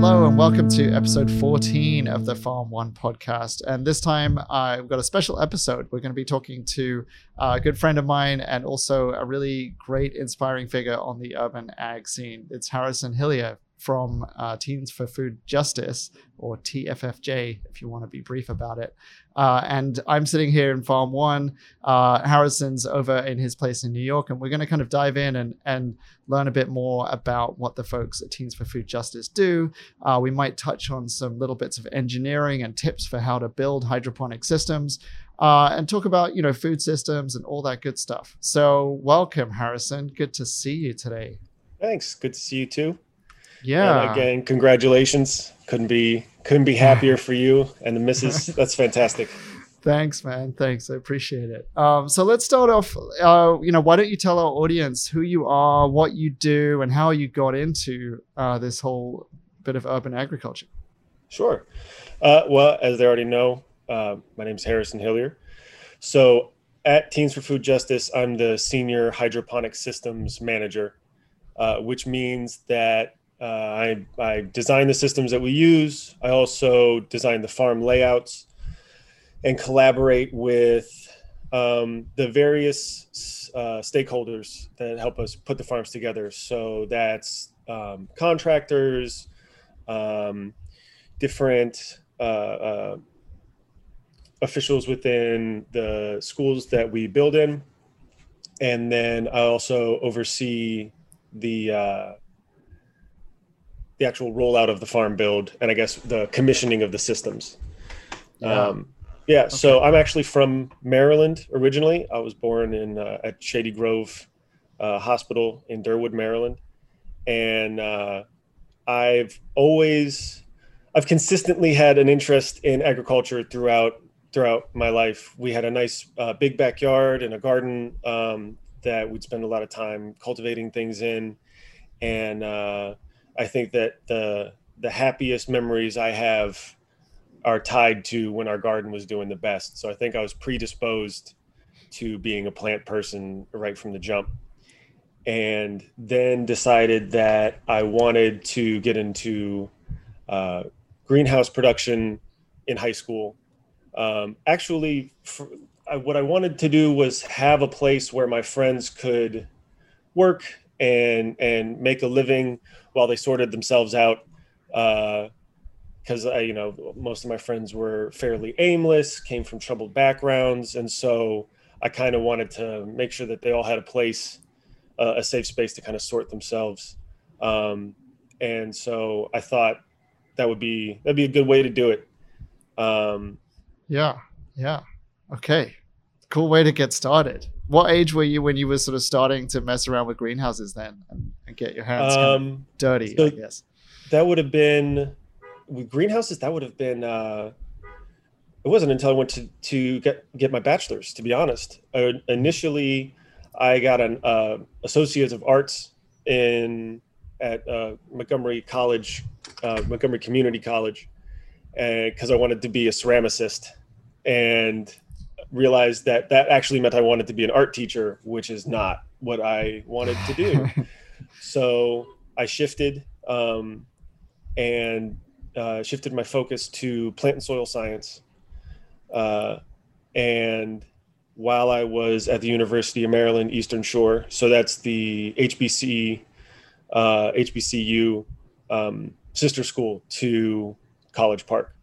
Hello and welcome to episode 14 of the Farm One podcast. And this time I've got a special episode. We're going to be talking to a good friend of mine and also a really great, inspiring figure on the urban ag scene. It's Harrison Hillier from uh, Teens for Food Justice, or TFFJ, if you want to be brief about it. Uh, and I'm sitting here in Farm One. Uh, Harrison's over in his place in New York, and we're going to kind of dive in and, and learn a bit more about what the folks at Teens for Food Justice do. Uh, we might touch on some little bits of engineering and tips for how to build hydroponic systems. Uh, and talk about you know food systems and all that good stuff. So welcome, Harrison. Good to see you today. Thanks. Good to see you too. Yeah. And again, congratulations. Couldn't be couldn't be happier for you and the missus. That's fantastic. Thanks, man. Thanks. I appreciate it. Um, so let's start off. Uh, you know, why don't you tell our audience who you are, what you do, and how you got into uh, this whole bit of urban agriculture? Sure. Uh, well, as they already know, uh, my name is Harrison Hillier. So at Teens for Food Justice, I'm the senior hydroponic systems manager, uh, which means that uh, I, I design the systems that we use. I also design the farm layouts and collaborate with um, the various uh, stakeholders that help us put the farms together. So that's um, contractors, um, different uh, uh, officials within the schools that we build in. And then I also oversee the uh, the actual rollout of the farm build and I guess the commissioning of the systems. Yeah. Um, yeah. Okay. So I'm actually from Maryland originally. I was born in uh, at Shady Grove uh, Hospital in Derwood, Maryland, and uh, I've always, I've consistently had an interest in agriculture throughout throughout my life. We had a nice uh, big backyard and a garden um, that we'd spend a lot of time cultivating things in, and uh, I think that the the happiest memories I have are tied to when our garden was doing the best. So I think I was predisposed to being a plant person right from the jump. And then decided that I wanted to get into uh, greenhouse production in high school. Um, actually, for, I, what I wanted to do was have a place where my friends could work and and make a living while they sorted themselves out. Because uh, you know, most of my friends were fairly aimless, came from troubled backgrounds, and so I kind of wanted to make sure that they all had a place, uh, a safe space to kind of sort themselves. Um, and so I thought that would be that'd be a good way to do it. Um, yeah, yeah, okay, cool way to get started what age were you when you were sort of starting to mess around with greenhouses then and, and get your hands um, dirty? So I guess that would have been with greenhouses. That would have been. Uh, it wasn't until I went to to get get my bachelor's. To be honest, uh, initially I got an uh, associate of arts in at uh, Montgomery College, uh, Montgomery Community College, because I wanted to be a ceramicist, and realized that that actually meant I wanted to be an art teacher, which is not what I wanted to do. so I shifted um, and uh, shifted my focus to plant and soil science. Uh, and while I was at the University of Maryland Eastern Shore, so that's the HBC, uh, HBCU um, sister school to College Park.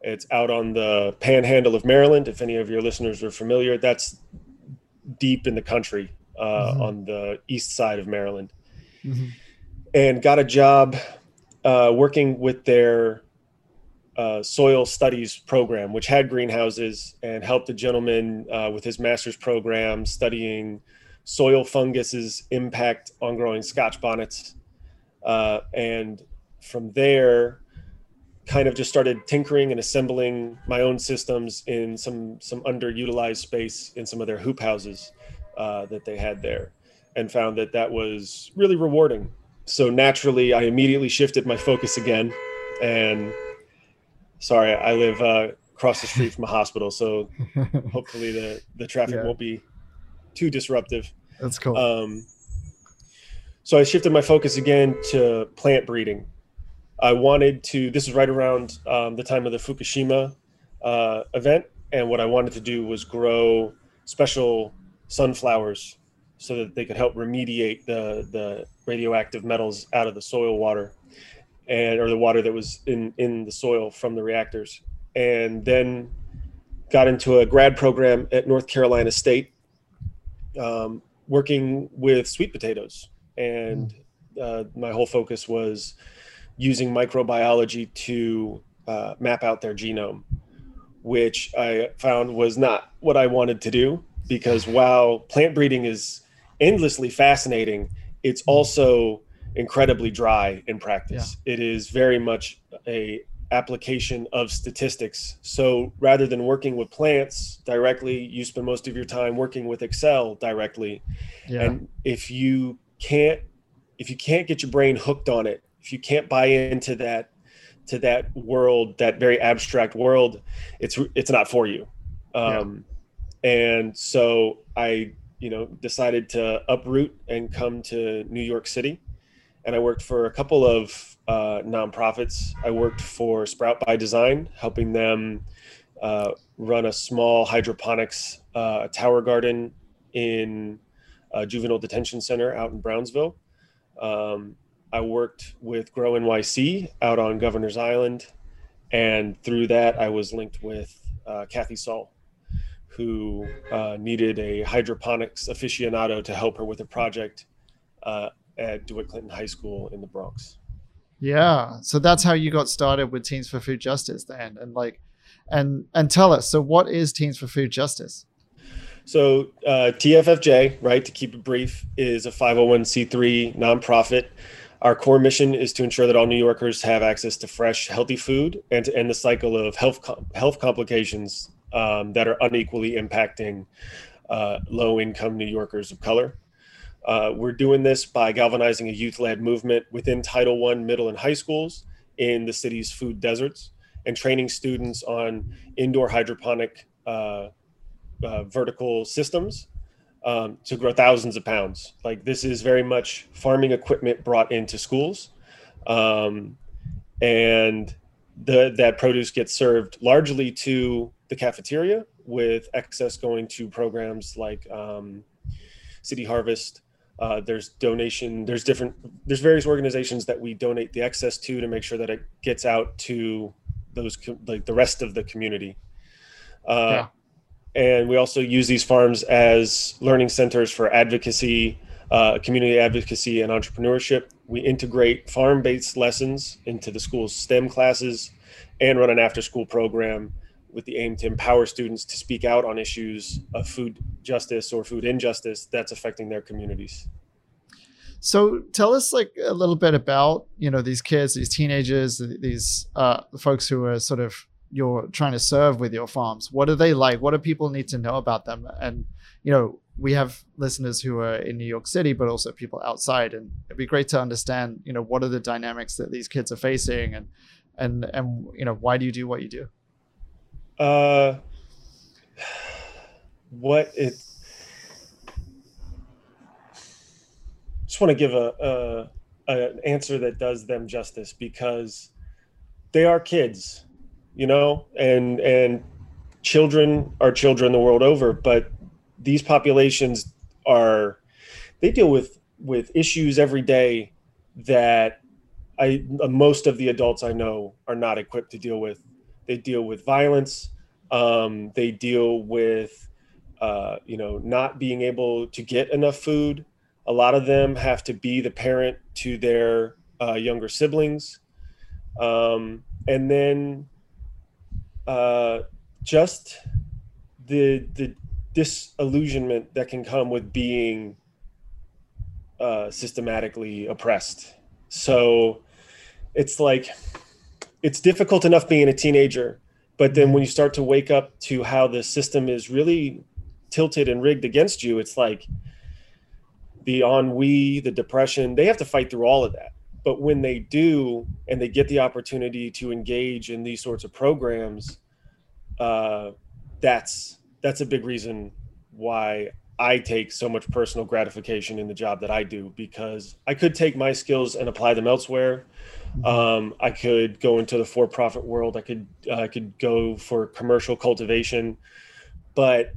It's out on the panhandle of Maryland. If any of your listeners are familiar, that's deep in the country uh, mm-hmm. on the east side of Maryland. Mm-hmm. And got a job uh, working with their uh, soil studies program, which had greenhouses, and helped a gentleman uh, with his master's program studying soil fungus's impact on growing Scotch bonnets. Uh, and from there, kind of just started tinkering and assembling my own systems in some some underutilized space in some of their hoop houses uh, that they had there, and found that that was really rewarding. So naturally, I immediately shifted my focus again, and sorry, I live uh, across the street from a hospital, so hopefully the the traffic yeah. won't be too disruptive. That's cool. Um, so I shifted my focus again to plant breeding I wanted to. This was right around um, the time of the Fukushima uh, event, and what I wanted to do was grow special sunflowers so that they could help remediate the the radioactive metals out of the soil water and or the water that was in in the soil from the reactors and then got into a grad program at north carolina state um, working with sweet potatoes and uh, my whole focus was using microbiology to uh, map out their genome which i found was not what i wanted to do because while plant breeding is endlessly fascinating, it's also incredibly dry in practice. Yeah. It is very much a application of statistics. So rather than working with plants directly, you spend most of your time working with Excel directly. Yeah. And if you can't if you can't get your brain hooked on it, if you can't buy into that to that world, that very abstract world, it's it's not for you. Um, yeah. and so I you know, decided to uproot and come to New York City. And I worked for a couple of uh, nonprofits. I worked for Sprout by Design, helping them uh, run a small hydroponics uh, tower garden in a juvenile detention center out in Brownsville. Um, I worked with Grow NYC out on Governor's Island. And through that, I was linked with uh, Kathy Soll who uh, needed a hydroponics aficionado to help her with a project uh, at DeWitt Clinton High School in the Bronx. Yeah, so that's how you got started with Teens for Food Justice, then, and like, and and tell us. So, what is Teens for Food Justice? So, uh, TFFJ, right, to keep it brief, is a 501c3 nonprofit. Our core mission is to ensure that all New Yorkers have access to fresh, healthy food and to end the cycle of health health complications um, that are unequally impacting uh, low income New Yorkers of color. Uh, we're doing this by galvanizing a youth led movement within Title I middle and high schools in the city's food deserts and training students on indoor hydroponic uh, uh vertical systems um, to grow thousands of pounds. Like this is very much farming equipment brought into schools. Um, and the, that produce gets served largely to the cafeteria with excess going to programs like um, City Harvest. Uh, there's donation. There's different. There's various organizations that we donate the excess to to make sure that it gets out to those like the rest of the community. Uh, yeah. And we also use these farms as learning centers for advocacy, uh, community advocacy, and entrepreneurship. We integrate farm-based lessons into the school's STEM classes, and run an after-school program with the aim to empower students to speak out on issues of food justice or food injustice that's affecting their communities. So tell us like a little bit about you know these kids, these teenagers, these uh, folks who are sort of you're trying to serve with your farms. What are they like? What do people need to know about them? And you know we have listeners who are in New York City, but also people outside, and it'd be great to understand you know what are the dynamics that these kids are facing, and and and you know why do you do what you do? Uh, what it. Just want to give a, a an answer that does them justice because they are kids, you know, and and children are children the world over, but these populations are they deal with with issues every day that I most of the adults I know are not equipped to deal with they deal with violence. Um, they deal with, uh, you know, not being able to get enough food. A lot of them have to be the parent to their uh, younger siblings. Um, and then uh, just the the disillusionment that can come with being uh, systematically oppressed. So it's like it's difficult enough being a teenager but then when you start to wake up to how the system is really tilted and rigged against you it's like the ennui the depression they have to fight through all of that but when they do and they get the opportunity to engage in these sorts of programs uh, that's that's a big reason why I take so much personal gratification in the job that I do because I could take my skills and apply them elsewhere. Um, I could go into the for-profit world. I could I could go for commercial cultivation, but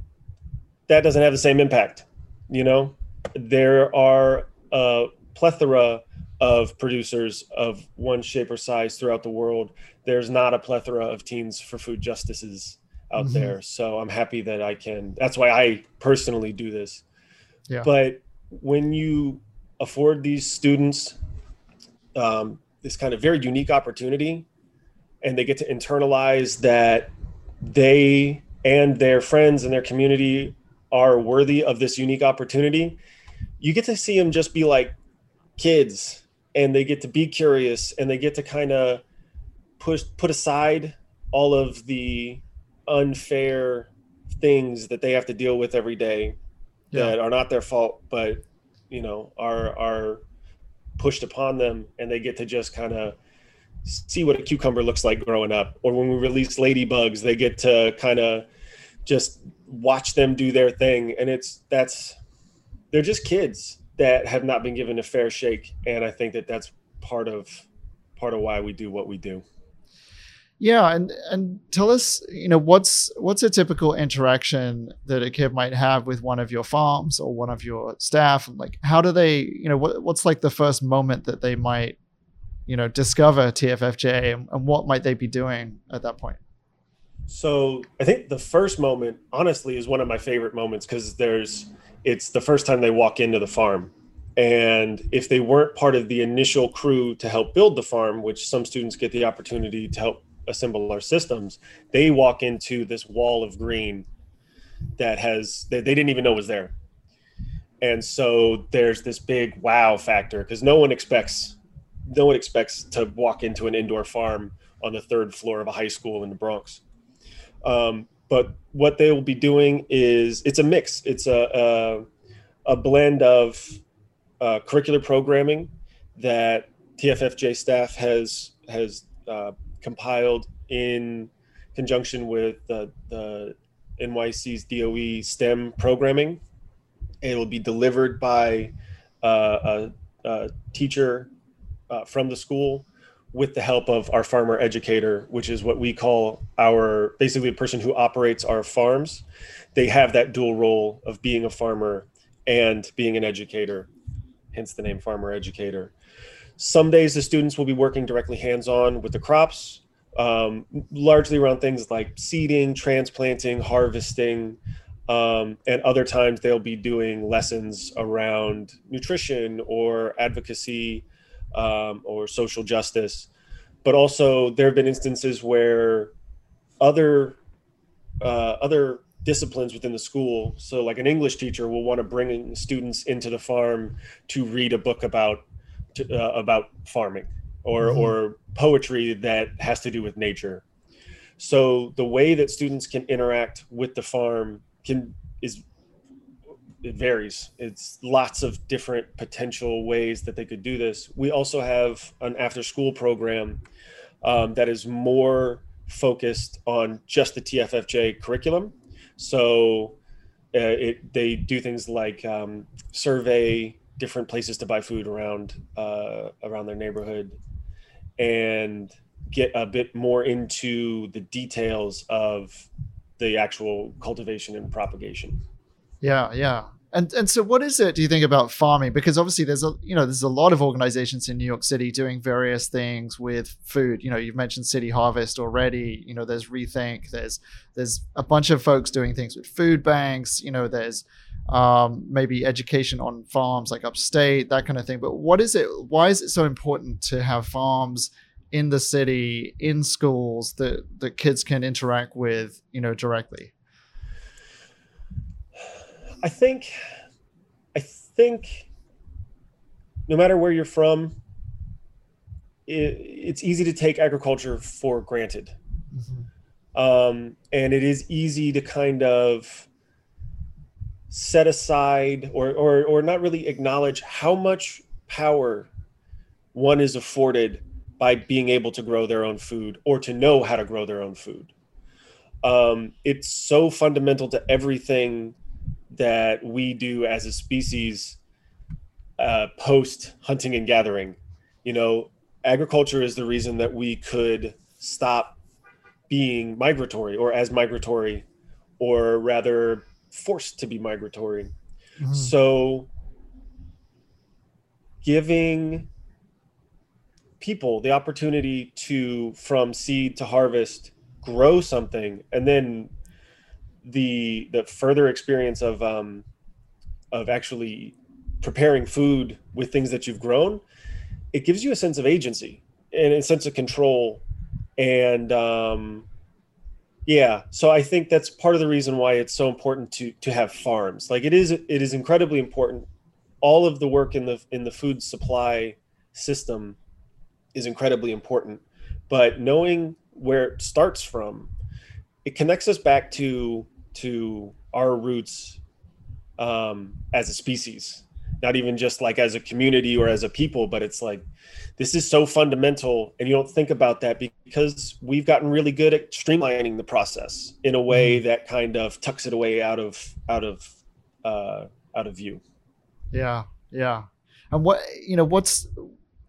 that doesn't have the same impact. You know, there are a plethora of producers of one shape or size throughout the world. There's not a plethora of teens for food justices out mm-hmm. there. So I'm happy that I can. That's why I personally do this. Yeah. But when you afford these students um, this kind of very unique opportunity and they get to internalize that they and their friends and their community are worthy of this unique opportunity you get to see them just be like kids and they get to be curious and they get to kind of push put aside all of the unfair things that they have to deal with every day yeah. that are not their fault but you know are are pushed upon them and they get to just kind of see what a cucumber looks like growing up or when we release ladybugs they get to kind of just watch them do their thing and it's that's they're just kids that have not been given a fair shake and i think that that's part of part of why we do what we do yeah, and and tell us, you know, what's what's a typical interaction that a kid might have with one of your farms or one of your staff, and like how do they, you know, what, what's like the first moment that they might, you know, discover TFFJ, and, and what might they be doing at that point? So I think the first moment, honestly, is one of my favorite moments because there's it's the first time they walk into the farm. And if they weren't part of the initial crew to help build the farm, which some students get the opportunity to help assemble our systems, they walk into this wall of green that has they, they didn't even know was there. And so there's this big wow factor because no one expects no one expects to walk into an indoor farm on the third floor of a high school in the Bronx. Um, but what they will be doing is it's a mix. It's a a, a blend of uh, curricular programming that TFFJ staff has has uh, compiled in conjunction with the, the NYC's DOE STEM programming. It will be delivered by uh, a, a, teacher uh, from the school with the help of our farmer educator, which is what we call our basically the person who operates our farms. They have that dual role of being a farmer and being an educator, hence the name farmer educator. Some days the students will be working directly hands-on with the crops, um, largely around things like seeding, transplanting, harvesting, um, and other times they'll be doing lessons around nutrition or advocacy um, or social justice. But also, there have been instances where other uh, other disciplines within the school, so like an English teacher will want to bring students into the farm to read a book about to, uh, about farming or mm-hmm. or poetry that has to do with nature. So the way that students can interact with the farm can is it varies. It's lots of different potential ways that they could do this. We also have an after school program um, that is more focused on just the TFFJ curriculum. So uh, it, they do things like um, survey different places to buy food around uh, around their neighborhood and get a bit more into the details of the actual cultivation and propagation. Yeah, yeah. And and so what is it do you think about farming because obviously there's a you know there's a lot of organizations in New York City doing various things with food you know you've mentioned City Harvest already you know there's Rethink there's there's a bunch of folks doing things with food banks you know there's um, maybe education on farms like upstate, that kind of thing. But what is it? Why is it so important to have farms in the city, in schools that that kids can interact with, you know, directly? I think, I think, no matter where you're from, it, it's easy to take agriculture for granted. Mm-hmm. Um, and it is easy to kind of set aside or, or or not really acknowledge how much power one is afforded by being able to grow their own food or to know how to grow their own food. Um, it's so fundamental to everything that we do as a species uh, post hunting and gathering. You know, agriculture is the reason that we could stop being migratory or as migratory or rather forced to be migratory. Mm-hmm. So giving people the opportunity to from seed to harvest grow something and then the the further experience of um of actually preparing food with things that you've grown it gives you a sense of agency and a sense of control. And um yeah so i think that's part of the reason why it's so important to to have farms. Like it is it is incredibly important. All of the work in the in the food supply system is incredibly important. But knowing where it starts from it connects us back to to our roots um, as a species. Not even just like as a community or as a people but it's like this is so fundamental and you don't think about that because we've gotten really good at streamlining the process in a way mm-hmm. that kind of tucks it away out of out of uh, out of view. Yeah yeah. And what you know what's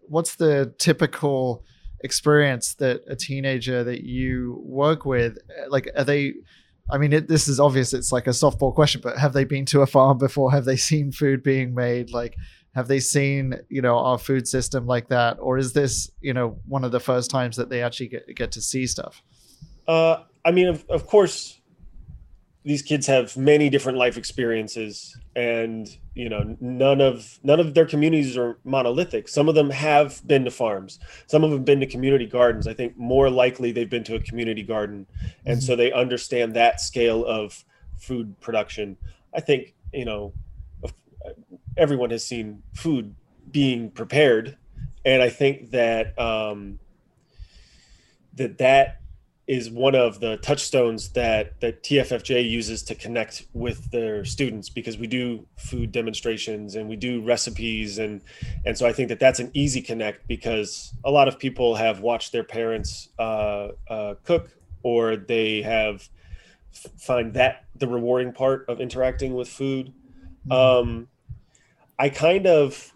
what's the typical experience that a teenager that you work with like are they I mean, it, this is obvious. It's like a softball question, but have they been to a farm before? Have they seen food being made? Like, have they seen you know our food system like that, or is this you know one of the first times that they actually get get to see stuff? Uh, I mean, of, of course, these kids have many different life experiences and you know none of none of their communities are monolithic. Some of them have been to farms. Some of them have been to community gardens. I think more likely they've been to a community garden. And mm-hmm. so they understand that scale of food production. I think you know everyone has seen food being prepared. And i think that um that that is one of the touchstones that that TFFJ uses to connect with their students because we do food demonstrations and we do recipes and and so I think that that's an easy connect because a lot of people have watched their parents uh, uh, cook or they have find that the rewarding part of interacting with food. Mm-hmm. Um, I kind of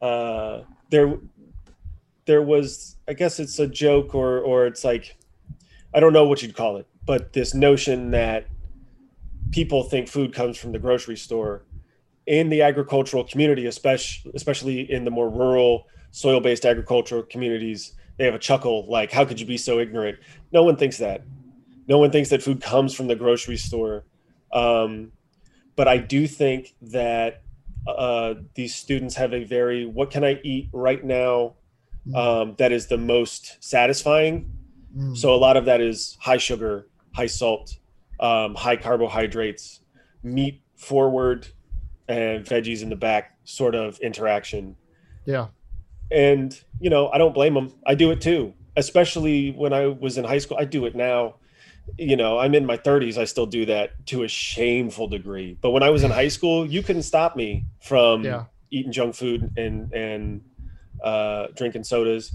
uh, there there was I guess it's a joke or or it's like I don't know what you'd call it, but this notion that people think food comes from the grocery store in the agricultural community, especially especially in the more rural soil-based agricultural communities, they have a chuckle like, "How could you be so ignorant?" No one thinks that. No one thinks that food comes from the grocery store. Um, but I do think that uh, these students have a very "What can I eat right now?" Mm. Um, that is the most satisfying Mm. So a lot of that is high sugar, high salt, um, high carbohydrates, meat forward, and veggies in the back sort of interaction. Yeah. And, you know, I don't blame them. I do it too, especially when I was in high school. I do it now. You know, I'm in my 30s. I still do that to a shameful degree. But when I was in high school, you couldn't stop me from yeah. eating junk food and, and uh, drinking sodas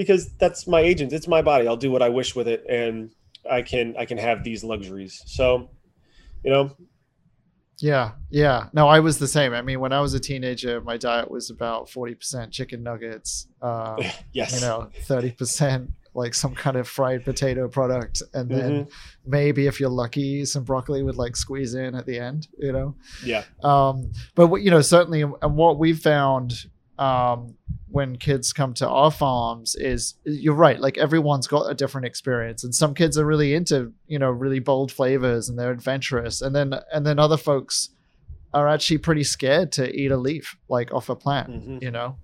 because that's my agent. It's my body. I'll do what I wish with it, and I can I can have these luxuries. So, you know. Yeah, yeah. No, I was the same. I mean, when I was a teenager, my diet was about forty percent chicken nuggets. Uh, yes. You know, thirty percent like some kind of fried potato product, and then mm-hmm. maybe if you're lucky, some broccoli would like squeeze in at the end. You know. Yeah. Um, but what you know, certainly, and what we've found um, when kids come to our farms is you're right like everyone's got a different experience. And some kids are really into you know really bold flavors and they're adventurous. And then and then other folks are actually pretty scared to eat a leaf like off a plant mm-hmm. you know?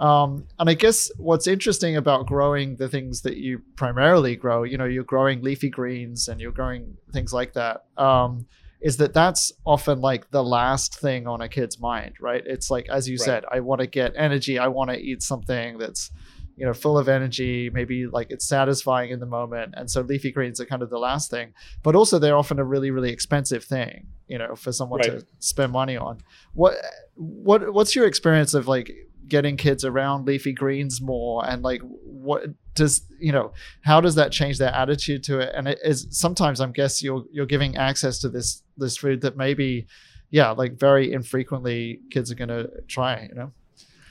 Um, and i guess what's interesting about growing the things that you primarily grow you know you're growing leafy greens and you're growing things like that um, is that that's often like the last thing on a kid's mind, right? It's like, as you right. said, I want to get energy. I want to eat something that's, you know, full of energy. Maybe like it's satisfying in the moment. And so leafy greens are kind of the last thing, but also they're often a really, really expensive thing, you know, for someone right. to spend money on. What, what, what's your experience of like getting kids around leafy greens more and like what does you know how does that change their attitude to it and it is sometimes i'm guess you're you're giving access to this this food that maybe yeah like very infrequently kids are to try you know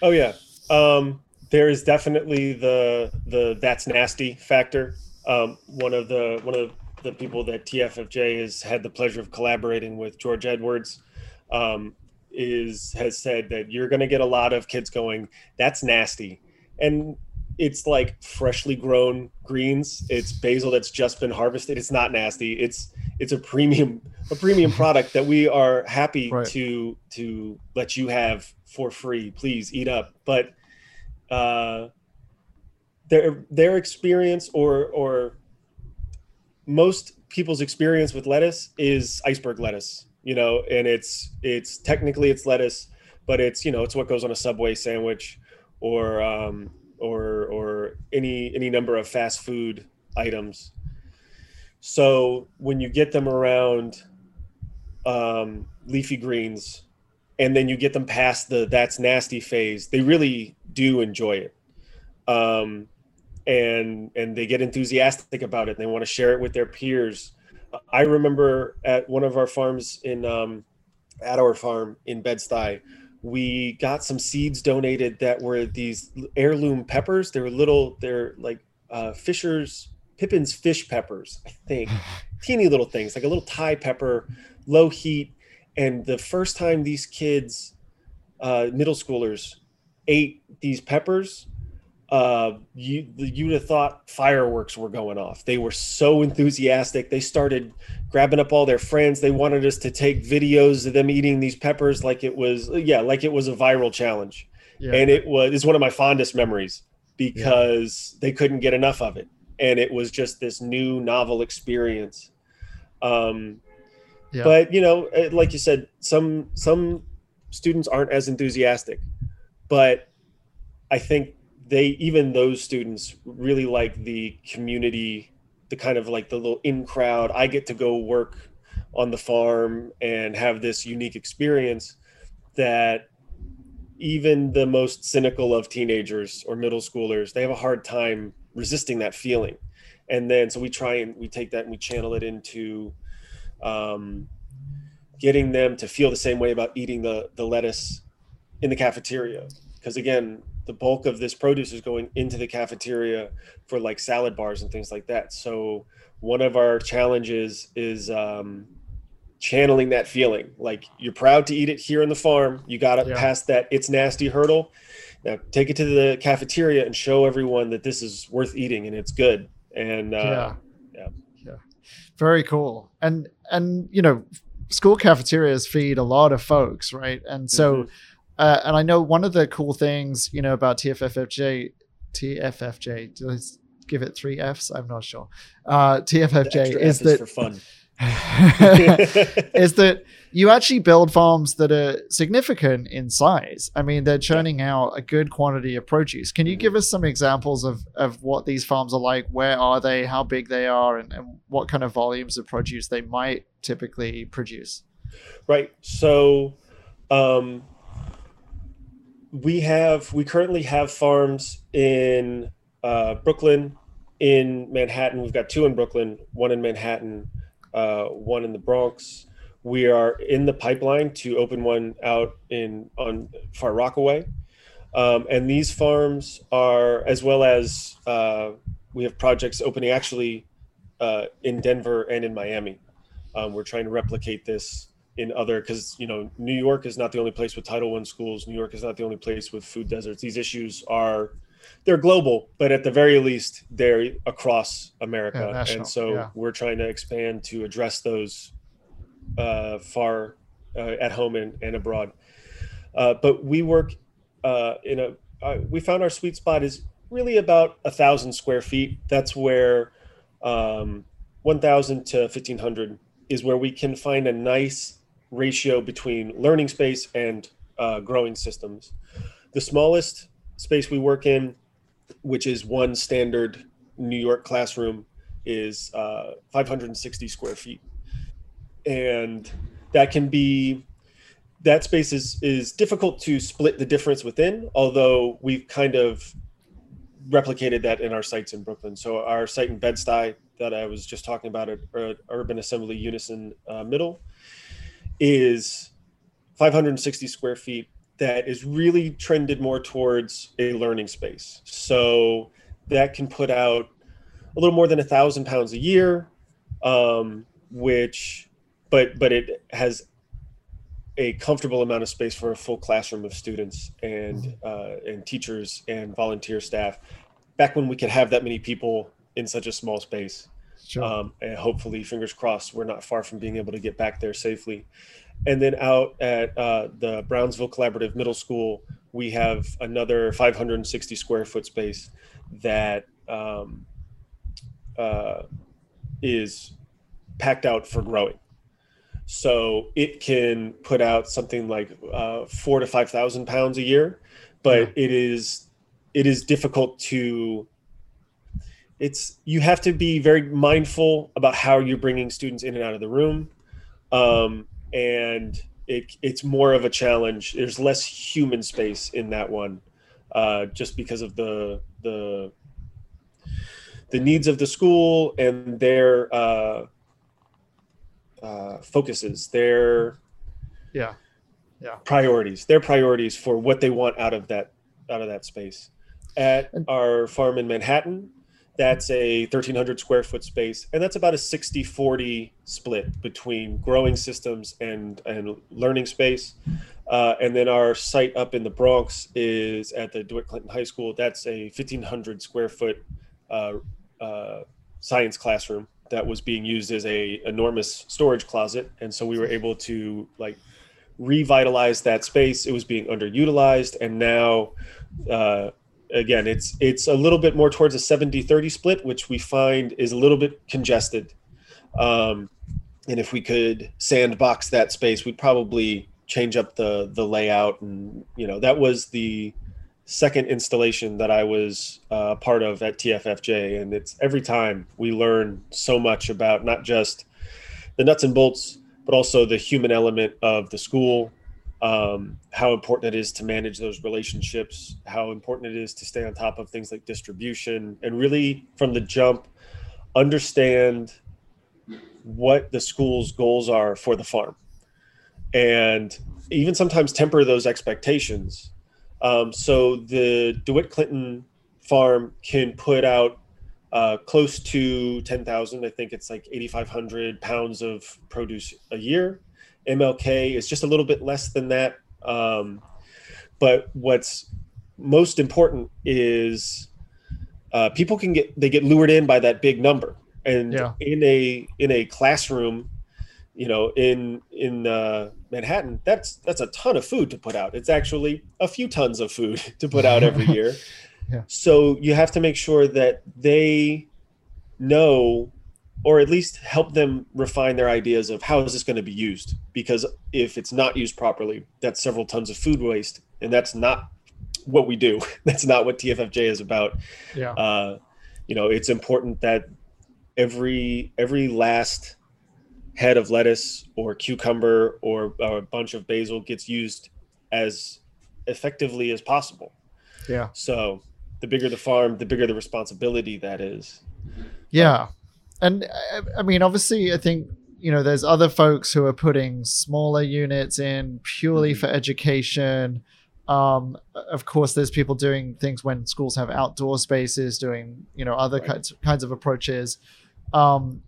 oh yeah um there is definitely the the that's nasty factor. Um, one of the one of the people that TFFJ has had the pleasure of collaborating with, George Edwards, um, is has said that you're going to get a lot of kids going, "That's nasty," and it's like freshly grown greens. It's basil that's just been harvested. It's not nasty. It's it's a premium a premium product that we are happy right. to to let you have for free. Please eat up. But uh, their their experience or or most people's experience with lettuce is iceberg lettuce. You know, and it's it's technically it's lettuce, but it's you know it's what goes on a Subway sandwich or um, or or any any number of fast food items. So when you get them around um, leafy greens, and then you get them past the that's nasty phase, they really do enjoy it, um, and and they get enthusiastic about it. And they want to share it with their peers. I remember at one of our farms in um, at our farm in Bed Stuy, we got some seeds donated that were these heirloom peppers. They were little, they're like uh, Fisher's Pippin's fish peppers, I think. Teeny little things, like a little Thai pepper, low heat. And the first time these kids, uh, middle schoolers, ate these peppers, uh, you you'd have thought fireworks were going off. They were so enthusiastic. They started grabbing up all their friends. They wanted us to take videos of them eating these peppers like it was yeah, like it was a viral challenge. Yeah. And it was is one of my fondest memories because yeah. they couldn't get enough of it, and it was just this new novel experience. Um, yeah. But you know, eh, like you said, some some students aren't as enthusiastic, but I think they even those students really like the community the kind of like the little in crowd i get to go work on the farm and have this unique experience that even the most cynical of teenagers or middle schoolers they have a hard time resisting that feeling and then so we try and we take that and we channel it into um, getting them to feel the same way about eating the the lettuce in the cafeteria because again the bulk of this produce is going into the cafeteria for like salad bars and things like that. So one of our challenges is um, channeling that feeling. Like you're proud to eat it here in the farm. You got to yeah. pass that it's nasty hurdle. Now take it to the cafeteria and show everyone that this is worth eating and it's good. And uh, yeah, yeah, yeah, very cool. And and you know, school cafeterias feed a lot of folks, right? And so. Mm-hmm uh, and I know one of the cool things, you know, about TFFFJ, TFFJ, let's give it three Fs. I'm not sure. Uh, TFFJ is that for fun. is that you actually build farms that are significant in size. I mean, they're churning out a good quantity of produce. Can you mm-hmm. give us some examples of, of what these farms are like? Where are they? How big they are? And, and what kind of volumes of produce they might typically produce? Right. So, um, we have we currently have farms in uh, Brooklyn, in Manhattan. We've got two in Brooklyn, one in Manhattan, uh, one in the Bronx. We are in the pipeline to open one out in on Far Rockaway, um, and these farms are as well as uh, we have projects opening actually uh, in Denver and in Miami. Um, we're trying to replicate this in other because you know New York is not the only place with Title One schools. New York is not the only place with food deserts. These issues are they're global, but at the very least they're across America, yeah, and so yeah. we're trying to expand to address those uh, far uh, at home and, and abroad. Uh, but we work uh, in a uh, we found our sweet spot is really about a thousand square feet. That's where um, 1,000 to 1,500 is where we can find a nice ratio between learning space and uh, growing systems. The smallest space we work in, which is one standard New York classroom, is uh, 560 square feet, and that can be that space is is difficult to split the difference within. Although we've kind of replicated that in our sites in Brooklyn. So our site in Bed Stuy that I was just talking about at, at Urban Assembly Unison uh, Middle is 560 square feet that is really trended more towards a learning space. So that can put out a little more than a thousand pounds a year, um, which, but but it has a comfortable amount of space for a full classroom of students and uh, and teachers and volunteer staff. Back when we could have that many people in such a small space, Sure. um, and hopefully, fingers crossed, we're not far from being able to get back there safely. And then out at uh, the Brownsville Collaborative Middle School, we have another 560 square foot space that um, uh, is packed out for growing. So it can put out something like uh, four to five thousand pounds a year, but it is it is difficult to it's you have to be very mindful about how you're bringing students in and out of the room. Um, and it, it's more of a challenge. There's less human space in that one uh, just because of the the the needs of the school and their uh, uh, focuses their yeah. yeah. priorities their priorities for what they want out of that out of that space. At our farm in manhattan that's a 1300 square foot space and that's about a 60 40 split between growing systems and and learning space. Uh, and then our site up in the bronx is at the dewitt clinton high school. That's a 1500 square foot uh, uh, science classroom that was being used as a enormous storage closet. And so we were able to like revitalize that space. It was being underutilized and now uh, again it's it's a little bit more towards a 70 30 split which we find is a little bit congested. Um, and if we could sandbox that space we'd probably change up the the layout and you know that was the second installation that i was uh, part of at tffj and it's every time we learn so much about not just the nuts and bolts but also the human element of the school um, how important it is to manage those relationships, how important it is to stay on top of things like distribution, and really from the jump, understand what the school's goals are for the farm. And even sometimes temper those expectations. Um, so the DeWitt Clinton farm can put out uh, close to 10,000, I think it's like 8,500 pounds of produce a year. MLK is just a little bit less than that. Um, but what's most important is uh, people can get they get lured in by that big number, and Yeah. in a in a classroom, you know, in in uh, Manhattan, that's that's a ton of food to put out. It's actually a few tons of food to put out every year. Yeah. So you have to make sure that they know or at least help them refine their ideas of how is this going to be used because if it's not used properly that's several tons of food waste and that's not what we do that's not what tffj is about Yeah. uh, you know it's important that every every last head of lettuce or cucumber or, or a bunch of basil gets used as effectively as possible Yeah. so the bigger the farm the bigger the responsibility that is Yeah. And I, mean, obviously, I think, you know, there's other folks who are putting smaller units in purely Mhm. for education. Um, of course, there's people doing things when schools have outdoor spaces, doing, you know, other Right. kinds, kinds of approaches. Um,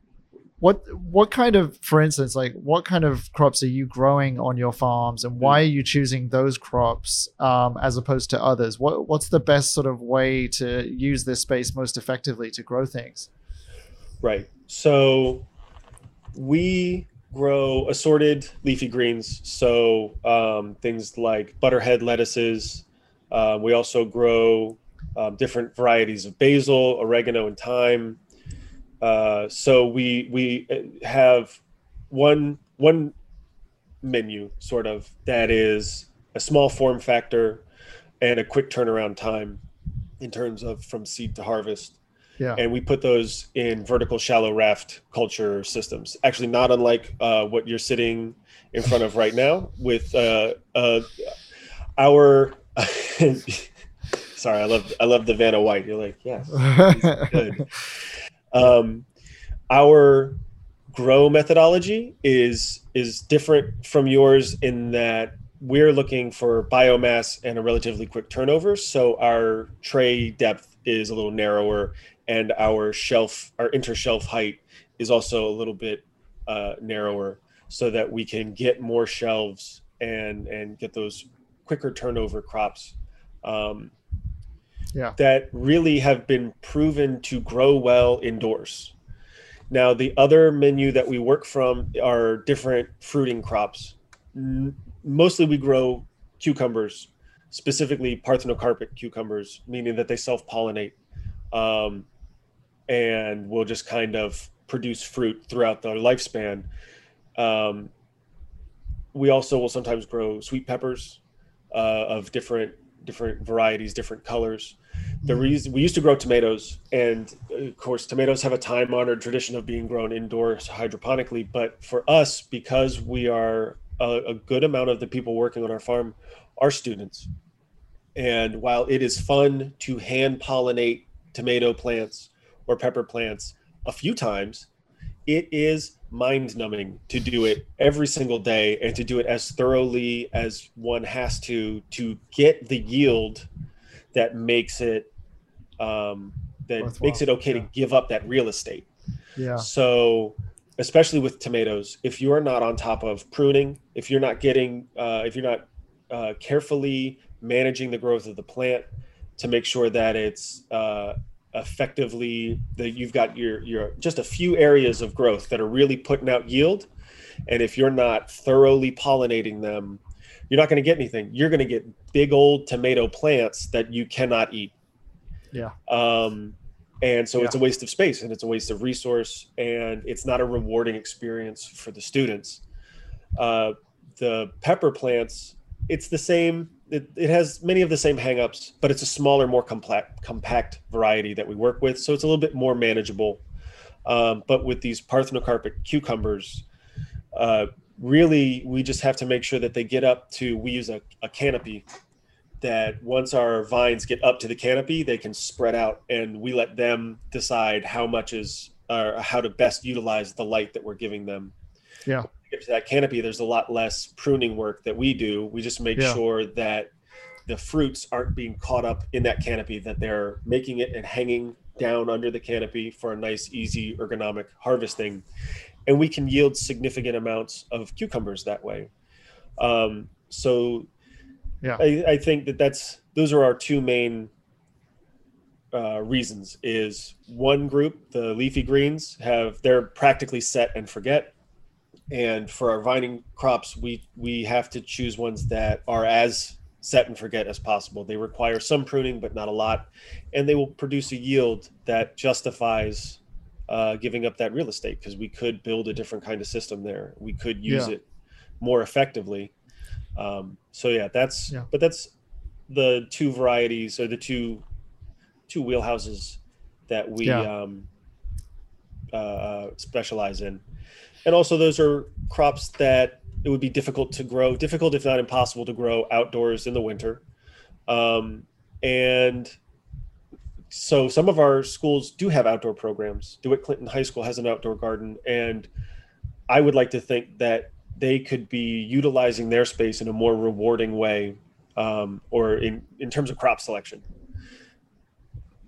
what what kind of for instance like what kind of crops are you growing on your farms and why are you choosing those crops um, as opposed to others what what's the best sort of way to use this space most effectively to grow things Right. So we grow assorted leafy greens. So um, things like butterhead lettuces. Uh, we also grow um, different varieties of basil, oregano, and thyme. Uh, so we we uh, have one one menu sort of that is a small form factor and a quick turnaround time in terms of from seed to harvest. Yeah. And we put those in vertical shallow raft culture systems. Actually not unlike uh, what you're sitting in front of right now with uh, uh, our sorry i love i love the vanna white. You're like yes good um, our grow methodology is is different from yours in that we're looking for biomass and a relatively quick turnover. So our tray depth is a little narrower, and our shelf, our intershelf height, is also a little bit uh, narrower, so that we can get more shelves and and get those quicker turnover crops. Um, yeah. that really have been proven to grow well indoors. Now, the other menu that we work from are different fruiting crops. Mostly we grow cucumbers, specifically parthenocarpic cucumbers, meaning that they self pollinate um, and will just kind of produce fruit throughout their lifespan. Um, we also will sometimes grow sweet peppers uh, of different different varieties, different colors. The mm-hmm. reason we used to grow tomatoes, and of course, tomatoes have a time honored tradition of being grown indoors hydroponically. But for us, because we are a, a good amount of the people working on our farm are students, and while it is fun to hand pollinate tomato plants or pepper plants a few times, it is mind numbing to do it every single day and to do it as thoroughly as one has to to get the yield that makes it um, that Worthwhile. makes it okay yeah. to give up that real estate. Yeah. So especially with tomatoes, if you are not on top of pruning, if you're not getting, uh, if you're not uh, carefully managing the growth of the plant to make sure that it's uh, effectively that you've got your your just a few areas of growth that are really putting out yield and if you're not thoroughly pollinating them you're not going to get anything you're going to get big old tomato plants that you cannot eat yeah um and so yeah. it's a waste of space and it's a waste of resource and it's not a rewarding experience for the students uh the pepper plants it's the same it, it has many of the same hangups, but it's a smaller, more compact compact variety that we work with, so it's a little bit more manageable. Um, but with these parthenocarpic cucumbers, uh, really we just have to make sure that they get up to. We use a, a canopy that once our vines get up to the canopy, they can spread out, and we let them decide how much is or how to best utilize the light that we're giving them. Yeah get to that canopy, there's a lot less pruning work that we do. We just make yeah. sure that the fruits aren't being caught up in that canopy, that they're making it and hanging down under the canopy for a nice, easy, ergonomic harvesting. And we can yield significant amounts of cucumbers that way. Um, so yeah, I, I, think that that's those are our two main uh, reasons is one group the leafy greens have they're practically set and forget. And for our vining crops we we have to choose ones that are as set and forget as possible. They require some pruning but not a lot. And they will produce a yield that justifies uh, giving up that real estate because we could build a different kind of system there we could use yeah. it more effectively um, so yeah that's yeah. but that's the two varieties or the two two wheelhouses that we yeah. um, uh, specialize in and also those are crops that it would be difficult to grow, difficult if not impossible to grow outdoors in the winter. Um, and so some of our schools do have outdoor programs. DeWitt Clinton High School has an outdoor garden, and I would like to think that they could be utilizing their space in a more rewarding way, um, or in in terms of crop selection,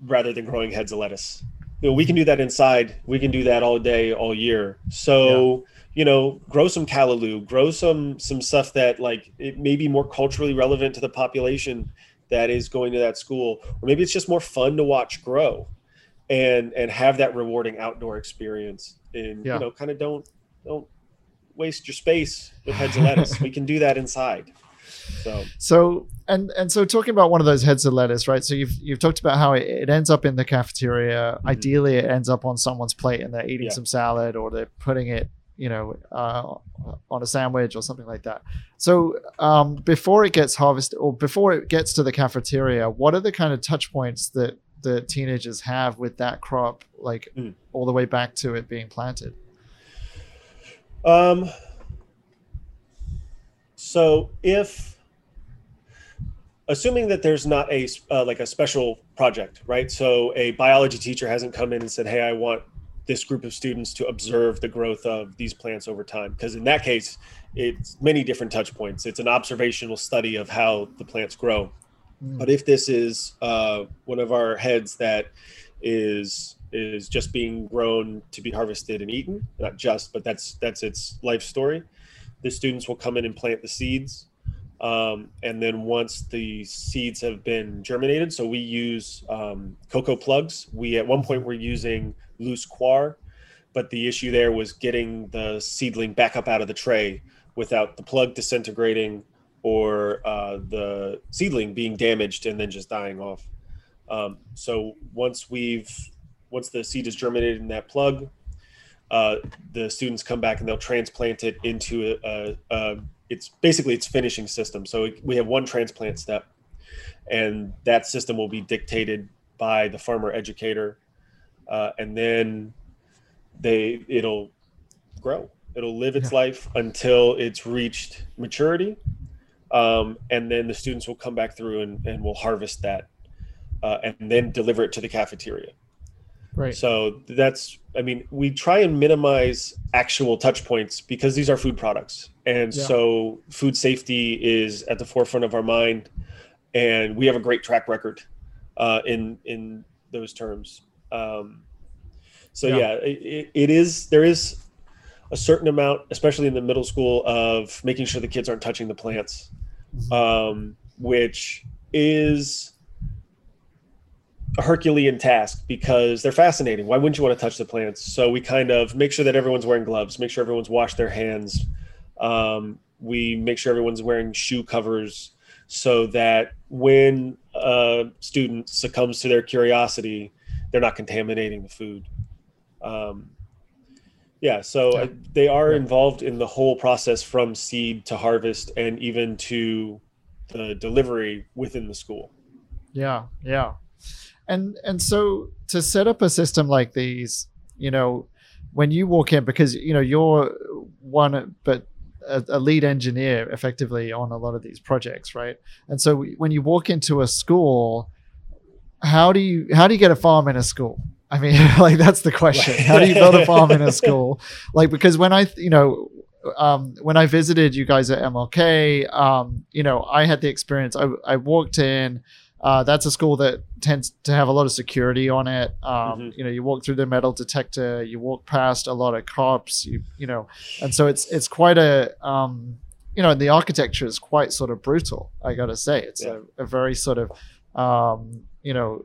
rather than growing heads of lettuce you know, we can do that inside. We can do that all day, all year. So, yeah. you know, grow some callaloo, grow some some stuff that like it may be more culturally relevant to the population that is going to that school, or maybe it's just more fun to watch grow, and and have that rewarding outdoor experience. And yeah. you know, kind of don't don't waste your space with heads of lettuce. we can do that inside. So so and and so talking about one of those heads of lettuce, right? So you've you've talked about how it, it ends up in the cafeteria. Mm-hmm. Ideally, it ends up on someone's plate, and they're eating yeah. some salad, or they're putting it, you know, uh, on a sandwich or something like that. So um, before it gets harvested, or before it gets to the cafeteria, what are the kind of touch points that the teenagers have with that crop, like mm. all the way back to it being planted? Um. So if assuming that there's not a uh, like a special project, right? So a biology teacher hasn't come in and said, "Hey, I want this group of students to observe the growth of these plants over time. Because in that case, it's many different touch points. It's an observational study of how the plants grow. Mm. But if this is uh, one of our heads that is is just being grown to be harvested and eaten, not just, but that's that's its life story. The students will come in and plant the seeds um, and then once the seeds have been germinated, so we use um, coco plugs. We at one point were using loose coir, but the issue there was getting the seedling back up out of the tray without the plug disintegrating or uh, the seedling being damaged and then just dying off. Um, so once we've once the seed is germinated in that plug, uh, the students come back and they'll transplant it into a, a, a it's basically its finishing system. So we have one transplant step, and that system will be dictated by the farmer educator, uh, and then they it'll grow. It'll live its yeah. life until it's reached maturity, um, and then the students will come back through and, and will harvest that, uh, and then deliver it to the cafeteria. Right. So that's, I mean, we try and minimize actual touch points because these are food products. And yeah. so food safety is at the forefront of our mind. And we have a great track record uh, in, in those terms. Um, so yeah, yeah it, it is, there is a certain amount, especially in the middle school of making sure the kids aren't touching the plants, mm-hmm. um, which is, a Herculean task because they're fascinating. Why wouldn't you want to touch the plants? So we kind of make sure that everyone's wearing gloves, make sure everyone's washed their hands. Um, we make sure everyone's wearing shoe covers so that when a student succumbs to their curiosity, they're not contaminating the food. Um, yeah, so yeah. they are yeah. involved in the whole process from seed to harvest and even to the delivery within the school. Yeah, yeah and and so to set up a system like these you know when you walk in because you know you're one but a, a, lead engineer effectively on a lot of these projects right and so when you walk into a school how do you how do you get a farm in a school i mean like that's the question how do you build a farm in a school like because when i you know um, when I visited you guys at MLK, um, you know, I had the experience. I, I walked in, uh, that's a school that tends to have a lot of security on it. Um, mm-hmm. You know, you walk through the metal detector, you walk past a lot of cops, you you know, and so it's it's quite a um, you know, the architecture is quite sort of brutal. I got to say, it's yeah. a, a, very sort of um, you know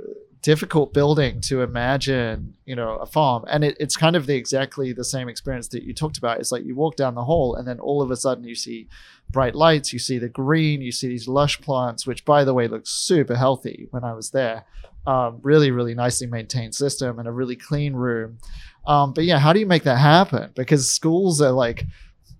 difficult building to imagine, you know, a farm. And it, it's kind of the exactly the same experience that you talked about. It's like you walk down the hall and then all of a sudden you see bright lights, you see the green, you see these lush plants, which by the way look super healthy when I was there. Um, really, really nicely maintained system and a really clean room. Um, but yeah, how do you make that happen? Because schools are like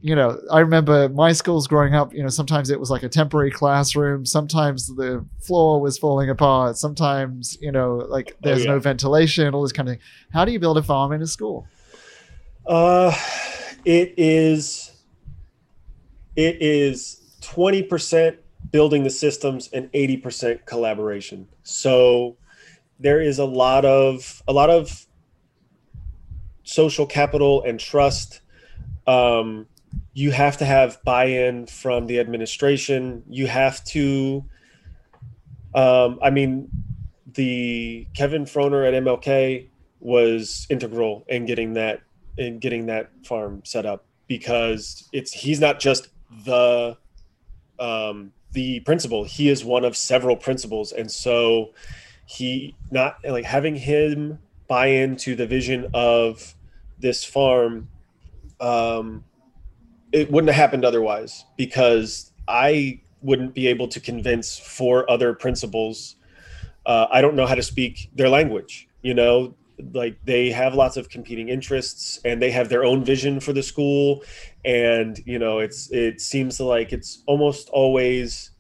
you know, I remember my schools growing up, you know, sometimes it was like a temporary classroom. Sometimes the floor was falling apart. Sometimes, you know, like oh, there's oh, yeah. no ventilation, all this kind of thing. How do you build a farm in a school? Uh, it is, it is 20% building the systems and 80% collaboration. So there is a lot of, a lot of social capital and trust um, you have to have buy-in from the administration. You have to, um, I mean, the Kevin Froner at MLK was integral in getting that in getting that farm set up because it's he's not just the um, the principal; he is one of several principals, and so he not like having him buy into the vision of this farm um, it wouldn't have happened otherwise because I wouldn't be able to convince four other principals. Uh, I don't know how to speak their language. You know, like they have lots of competing interests and they have their own vision for the school, and you know, it's it seems like it's almost always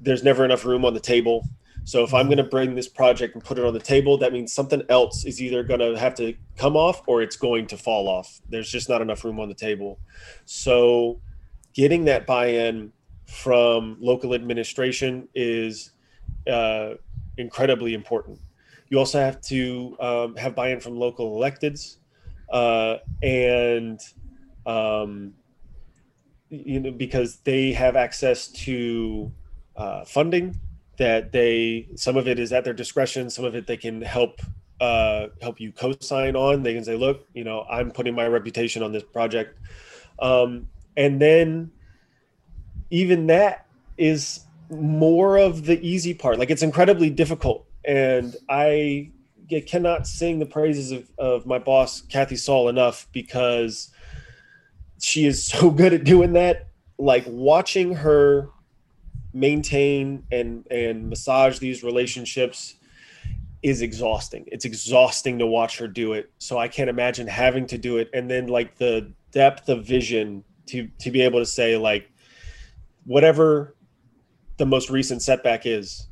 there's never enough room on the table so if I'm going to bring this project and put it on the table, that means something else is either going to have to come off or it's going to fall off. There's just not enough room on the table. So getting that buy-in from local administration is uh, incredibly important. You also have to um, have buy-in from local electeds. uh, and um, you know because they have access to uh, funding that they some of it is at their discretion some of it they can help uh, help you co-sign on. They can say look you know i'm putting my reputation on this project. Um, and then even that is more of the easy part. Like it's incredibly difficult. And i cannot sing the praises of, of my boss Kathy Soll enough because she is so good at doing that. Like watching her maintain and and massage these relationships is exhausting. It's exhausting to watch her do it. So I can't imagine having to do it and then like the depth of vision to to be able to say like whatever the most recent setback is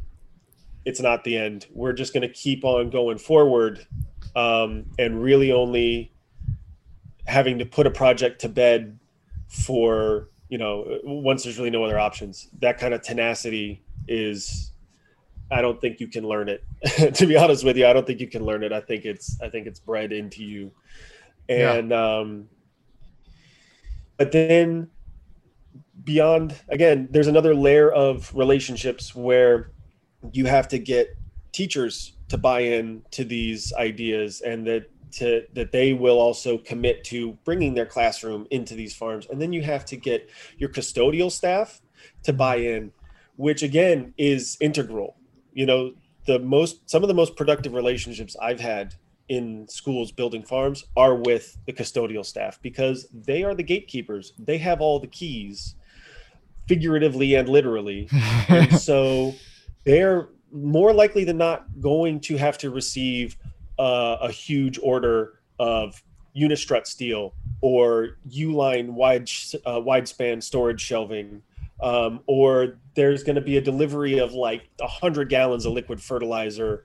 it's not the end. We're just going to keep on going forward um, and really only having to put a project to bed for you know, once there's really no other options. That kind of tenacity is I don't think you can learn it. to be honest with you, I don't think you can learn it. I think it's I think it's bred into you. And yeah. um but then beyond again, there's another layer of relationships where you have to get teachers to buy in to these ideas and that to that they will also commit to bringing their classroom into these farms. And then you have to get your custodial staff to buy in which again is integral. You know the most some of the most productive relationships i've had in schools building farms are with the custodial staff because they are the gatekeepers. They have all the keys figuratively and literally. And so they're more likely than not going to have to receive uh, a huge order of unistrut steel or U-line wide uh, wide span storage shelving, um, or there's going to be a delivery of like hundred gallons of liquid fertilizer,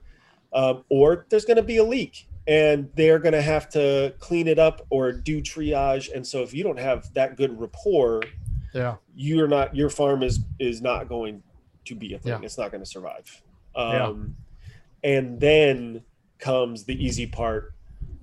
um, or there's going to be a leak and they're going to have to clean it up or do triage. And so if you don't have that good rapport, yeah, you're not your farm is is not going to be a thing. Yeah. It's not going to survive. Um, yeah. And then comes the easy part.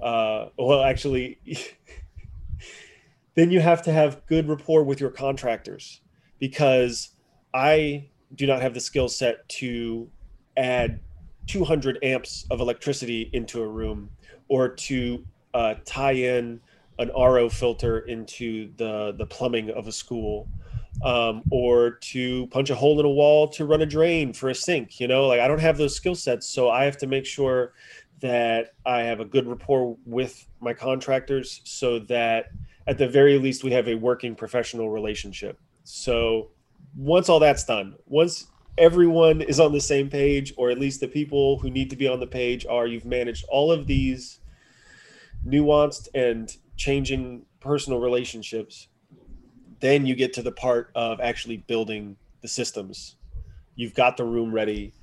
Uh, well, actually, then you have to have good rapport with your contractors because I do not have the skill set to add 200 amps of electricity into a room or to uh, tie in an RO filter into the the plumbing of a school um, or to punch a hole in a wall to run a drain for a sink you know like I don't have those skill sets so I have to make sure that I have a good rapport with my contractors so that at the very least we have a working professional relationship. So once all that's done, once everyone is on the same page, or at least the people who need to be on the page are, you've managed all of these nuanced and changing personal relationships, then you get to the part of actually building the systems. You've got the room ready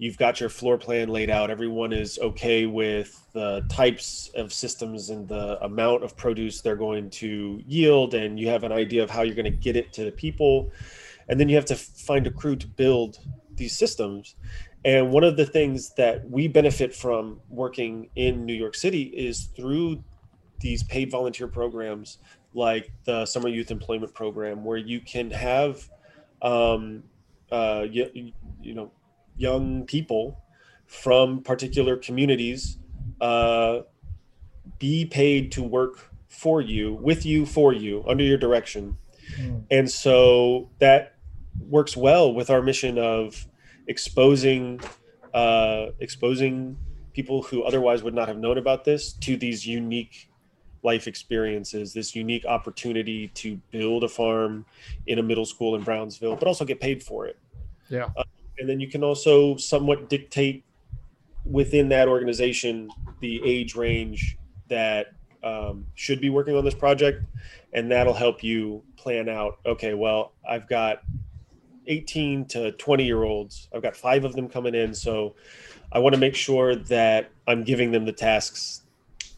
you've got your floor plan laid out. Everyone is okay with the types of systems and the amount of produce they're going to yield and you have an idea of how you're going to get it to the people. And then you have to find a crew to build these systems. And one of the things that we benefit from working in new york city is through these paid volunteer programs like the summer youth employment program where you can have um, uh, you, you know young people from particular communities uh, be paid to work for you, with you, for you, under your direction. Mm. And so that works well with our mission of exposing uh, exposing people who otherwise would not have known about this to these unique life experiences, this unique opportunity to build a farm in a middle school in Brownsville, but also get paid for it. Yeah. Uh, and then you can also somewhat dictate within that organization the age range that um, should be working on this project. And that'll help you plan out okay well i've got 18 to 20 year olds. I've got five of them coming in. So i want to make sure that i'm giving them the tasks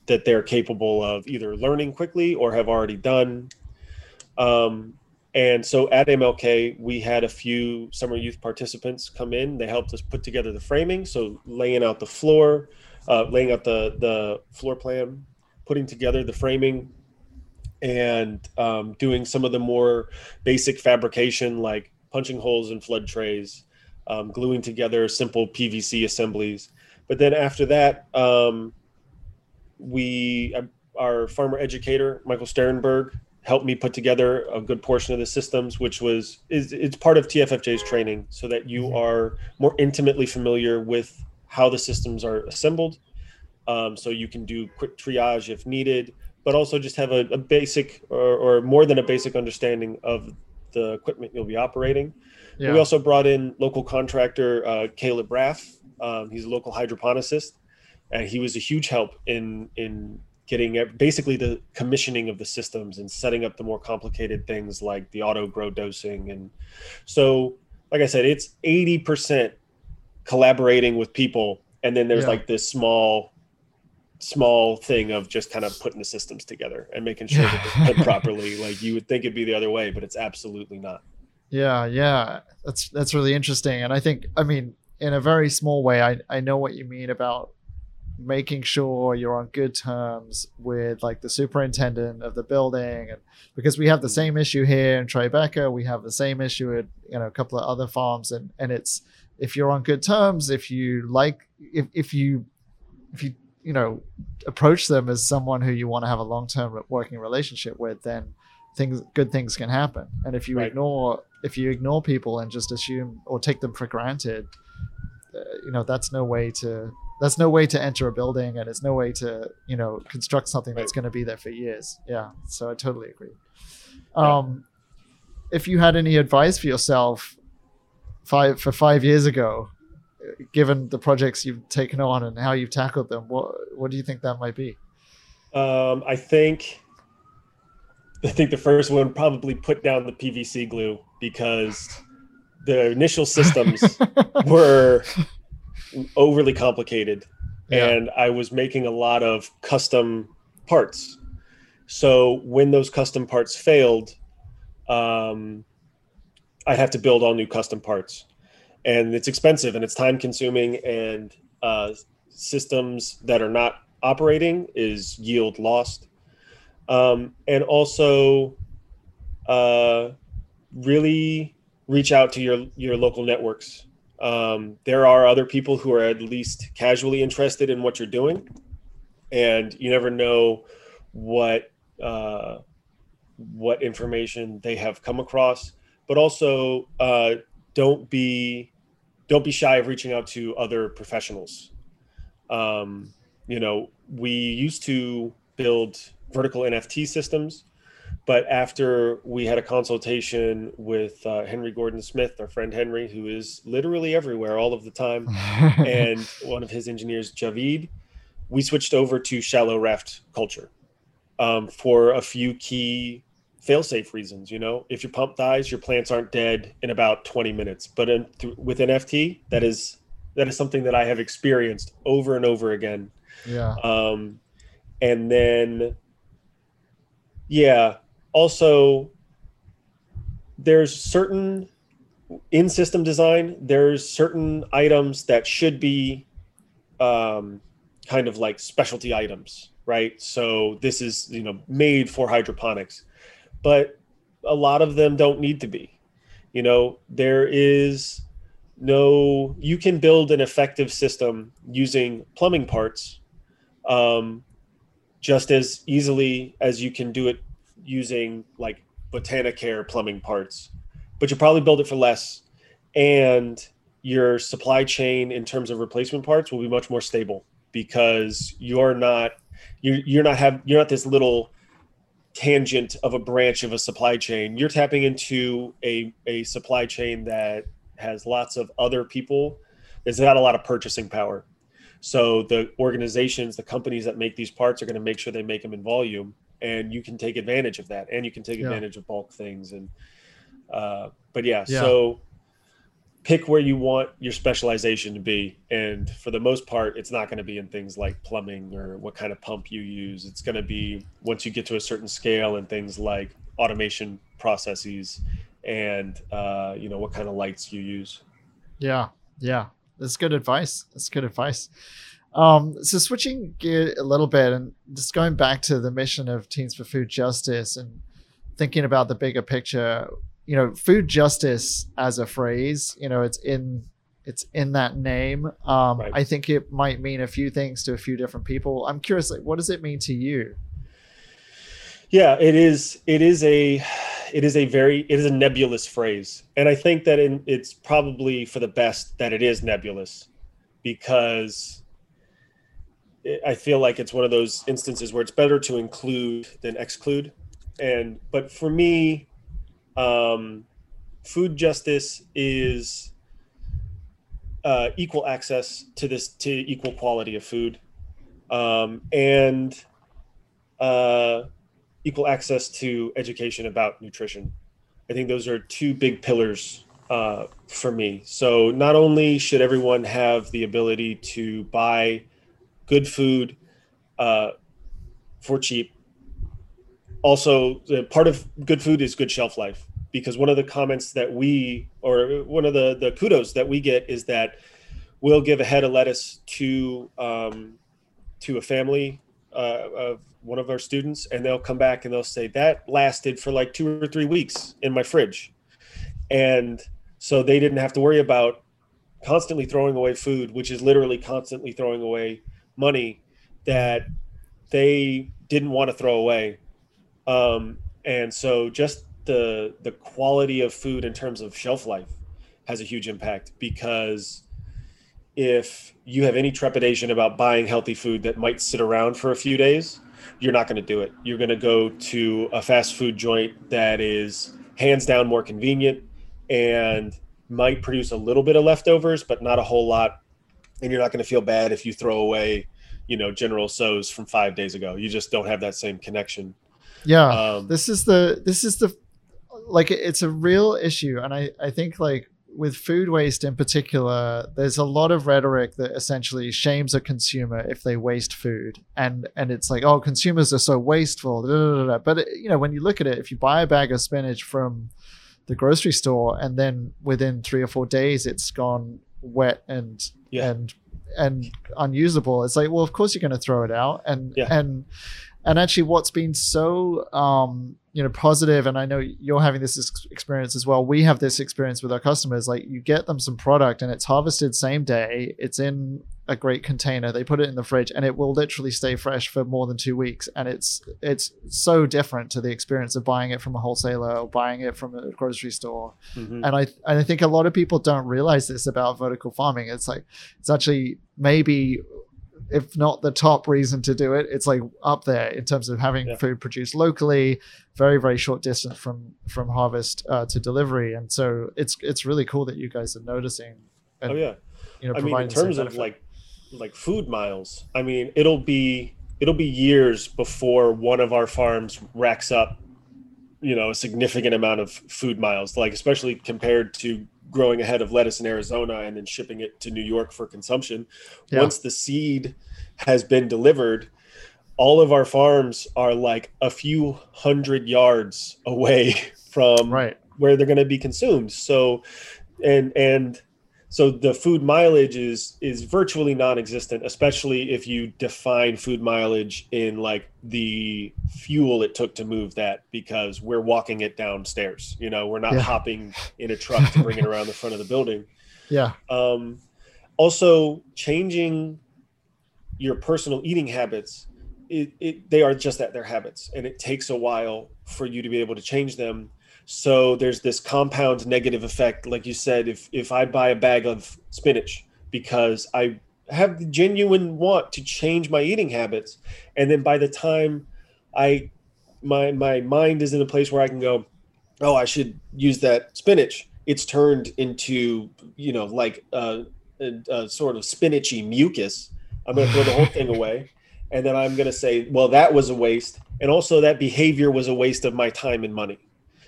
that they're capable of either learning quickly or have already done. Um, and so at MLK, we had a few summer youth participants come in. They helped us put together the framing, so laying out the floor, uh, laying out the the floor plan, putting together the framing and um, doing some of the more basic fabrication like punching holes in flood trays, um, gluing together simple PVC assemblies. But then after that, um, we, uh, our farmer educator, Michael Sterenberg, helped me put together a good portion of the systems, which was is it's part of TFFJ's training, so that you mm-hmm. are more intimately familiar with how the systems are assembled. Um, so you can do quick triage if needed, but also just have a, a basic or, or, more than a basic understanding of the equipment you'll be operating. Yeah. We also brought in local contractor uh, Caleb Raff. Um, he's a local hydroponicist, and he was a huge help in in getting basically the commissioning of the systems and setting up the more complicated things like the auto grow dosing. And so, like I said, it's eighty percent collaborating with people, and then there's yeah. like this small small thing of just kind of putting the systems together and making sure that they're put properly. Like you would think it'd be the other way, but it's absolutely not. Yeah, yeah. That's that's really interesting. And I think I mean, in a very small way, I, I know what you mean about making sure you're on good terms with like the superintendent of the building and because we have the same issue here in Tribeca, we have the same issue at you know a couple of other farms and and it's if you're on good terms, if you like if if you if you you know approach them as someone who you want to have a long-term working relationship with then things good things can happen and if you right. ignore if you ignore people and just assume or take them for granted uh, you know that's no way to that's no way to enter a building and it's no way to you know construct something that's going to be there for years. Yeah so i totally agree. Um if you had any advice for yourself five for five years ago given the projects you've taken on and how you've tackled them, what what do you think that might be? Um, I think I think the first one probably put down the PVC glue because the initial systems were overly complicated yeah. and I was making a lot of custom parts. So when those custom parts failed, um, I'd have to build all new custom parts and it's expensive and it's time consuming and uh, systems that are not operating is yield lost um, and also uh, really reach out to your your local networks um, there are other people who are at least casually interested in what you're doing. And you never know what uh, what information they have come across. But also uh, don't be don't be shy of reaching out to other professionals. Um, you know, we used to build vertical NFT systems, but after we had a consultation with uh, Henry Gordon Smith, our friend Henry, who is literally everywhere all of the time, and one of his engineers, Javid, we switched over to shallow raft culture um, for a few key fail-safe reasons. You know, if your pump dies, your plants aren't dead in about 20 minutes. But in, th- with NFT, that is that is something that I have experienced over and over again. Yeah. Um, and then, yeah, also there's certain in system design there's certain items that should be um, kind of like specialty items right so this is you know made for hydroponics but a lot of them don't need to be. You know, there is no, you can build an effective system using plumbing parts um, just as easily as you can do it using like Botanicare plumbing parts, but you probably build it for less. And your supply chain in terms of replacement parts will be much more stable because you're not you're, you're not have you're not this little tangent of a branch of a supply chain. You're tapping into a, a supply chain that has lots of other people. There's not a lot of purchasing power. So the organizations, the companies that make these parts are going to make sure they make them in volume, and you can take advantage of that, and you can take yeah. advantage of bulk things. And uh, but yeah, yeah, so pick where you want your specialization to be and for the most part it's not going to be in things like plumbing or what kind of pump you use. It's going to be once you get to a certain scale and things like automation processes and uh, you know what kind of lights you use. Yeah yeah. That's good advice. That's good advice Um, so switching gear a little bit and just going back to the mission of Teens for Food Justice and thinking about the bigger picture, you know, food justice as a phrase, you know, it's in it's in that name. Um, Right. I think it might mean a few things to a few different people. I'm curious, like, what does it mean to you? Yeah, it is. It is a, it is a very, it is a nebulous phrase, and I think that in, it's probably for the best that it is nebulous, because I feel like it's one of those instances where it's better to include than exclude, and but for me, um, food justice is uh, equal access to this to equal quality of food, um, and. Uh, equal access to education about nutrition. I think those are two big pillars uh, for me. So not only should everyone have the ability to buy good food uh, for cheap, also part of good food is good shelf life. Because one of the comments that we, or one of the the kudos that we get is that we'll give a head of lettuce to um, to a family uh, of one of our students and they'll come back and they'll say that lasted for like two or three weeks in my fridge and so they didn't have to worry about constantly throwing away food which is literally constantly throwing away money that they didn't want to throw away um, and so just the the quality of food in terms of shelf life has a huge impact because if you have any trepidation about buying healthy food that might sit around for a few days, you're not going to do it. You're going to go to a fast food joint that is hands down more convenient and might produce a little bit of leftovers, but not a whole lot. And you're not going to feel bad if you throw away, you know, General Tso's from five days ago. You just don't have that same connection. Yeah, Um, this is the this is the like it's a real issue, and I I think like with food waste in particular, there's a lot of rhetoric that essentially shames a consumer if they waste food, and and it's like oh consumers are so wasteful, but it, you know when you look at it, if you buy a bag of spinach from the grocery store and then within three or four days it's gone wet and Yeah. and and unusable it's like well of course you're going to throw it out and Yeah. and and actually what's been so um you know positive and i know you're having this ex- experience as well we have this experience with our customers like you get them some product and it's harvested same day it's in a great container they put it in the fridge and it will literally stay fresh for more than two weeks and it's it's so different to the experience of buying it from a wholesaler or buying it from a grocery store Mhm. and I and I think a lot of people don't realize this about vertical farming. It's like it's actually maybe if not the top reason to do it, it's like up there in terms of having Yeah. food produced locally, very very short distance from from harvest uh, to delivery, and so it's it's really cool that you guys are noticing. And, oh yeah. you know, I mean, in terms of benefit. like like food miles, I mean, it'll be it'll be years before one of our farms racks up, you know, a significant amount of food miles. Like especially compared to growing a head of lettuce in Arizona and then shipping it to New York for consumption. Yeah. Once the seed has been delivered, all of our farms are like a few hundred yards away from right, where they're going to be consumed so and and so the food mileage is is virtually non-existent especially if you define food mileage in like the fuel it took to move that because we're walking it downstairs you know? We're not Yeah. hopping in a truck to bring it around the front of the building. Yeah, um, also changing your personal eating habits it, it, they are just that they're habits and it takes a while for you to be able to change them so there's this compound negative effect like you said if if i buy a bag of spinach because i have the genuine want to change my eating habits and then by the time i my my mind is in a place where i can go oh i should use that spinach it's turned into you know like uh, a, a sort of spinachy mucus. I'm going to throw the whole thing away and then i'm going to say well that was a waste and also that behavior was a waste of my time and money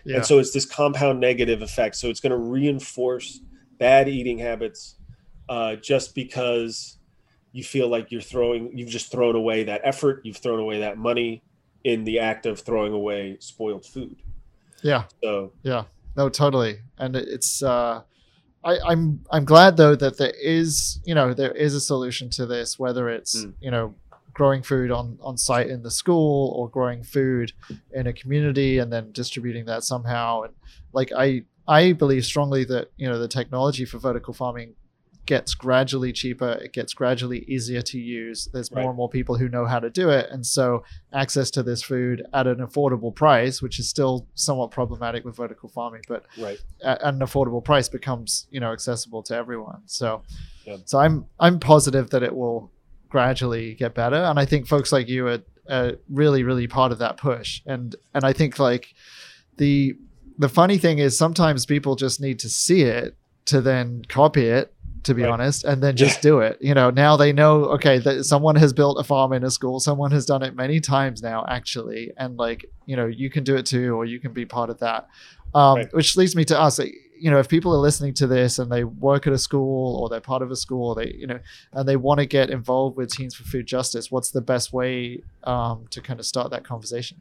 yeah, and so it's this compound negative effect so it's going to reinforce bad eating habits uh, just because you feel like you're throwing you've just thrown away that effort you've thrown away that money in the act of throwing away spoiled food yeah. so Yeah, no, totally. And it's, uh, I, I'm I'm glad though that there is you know there is a solution to this, whether it's Mm. you know growing food on on site in the school or growing food in a community and then distributing that somehow. And like I I believe strongly that you know the technology for vertical farming gets gradually cheaper it gets gradually easier to use there's more Right. and more people who know how to do it and so access to this food at an affordable price which is still somewhat problematic with vertical farming but Right. at an affordable price becomes you know accessible to everyone so Yeah. so i'm i'm positive that it will gradually get better and i think folks like you are, are really really part of that push and and i think like the the funny thing is sometimes people just need to see it to then copy it to be Right. honest and then just Yeah. do it you know now they know okay that someone has built a farm in a school someone has done it many times now actually and like you know you can do it too or you can be part of that um, Right. which leads me to us you know if people are listening to this and they work at a school or they're part of a school or they you know and they want to get involved with teens for food justice what's the best way um, to kind of start that conversation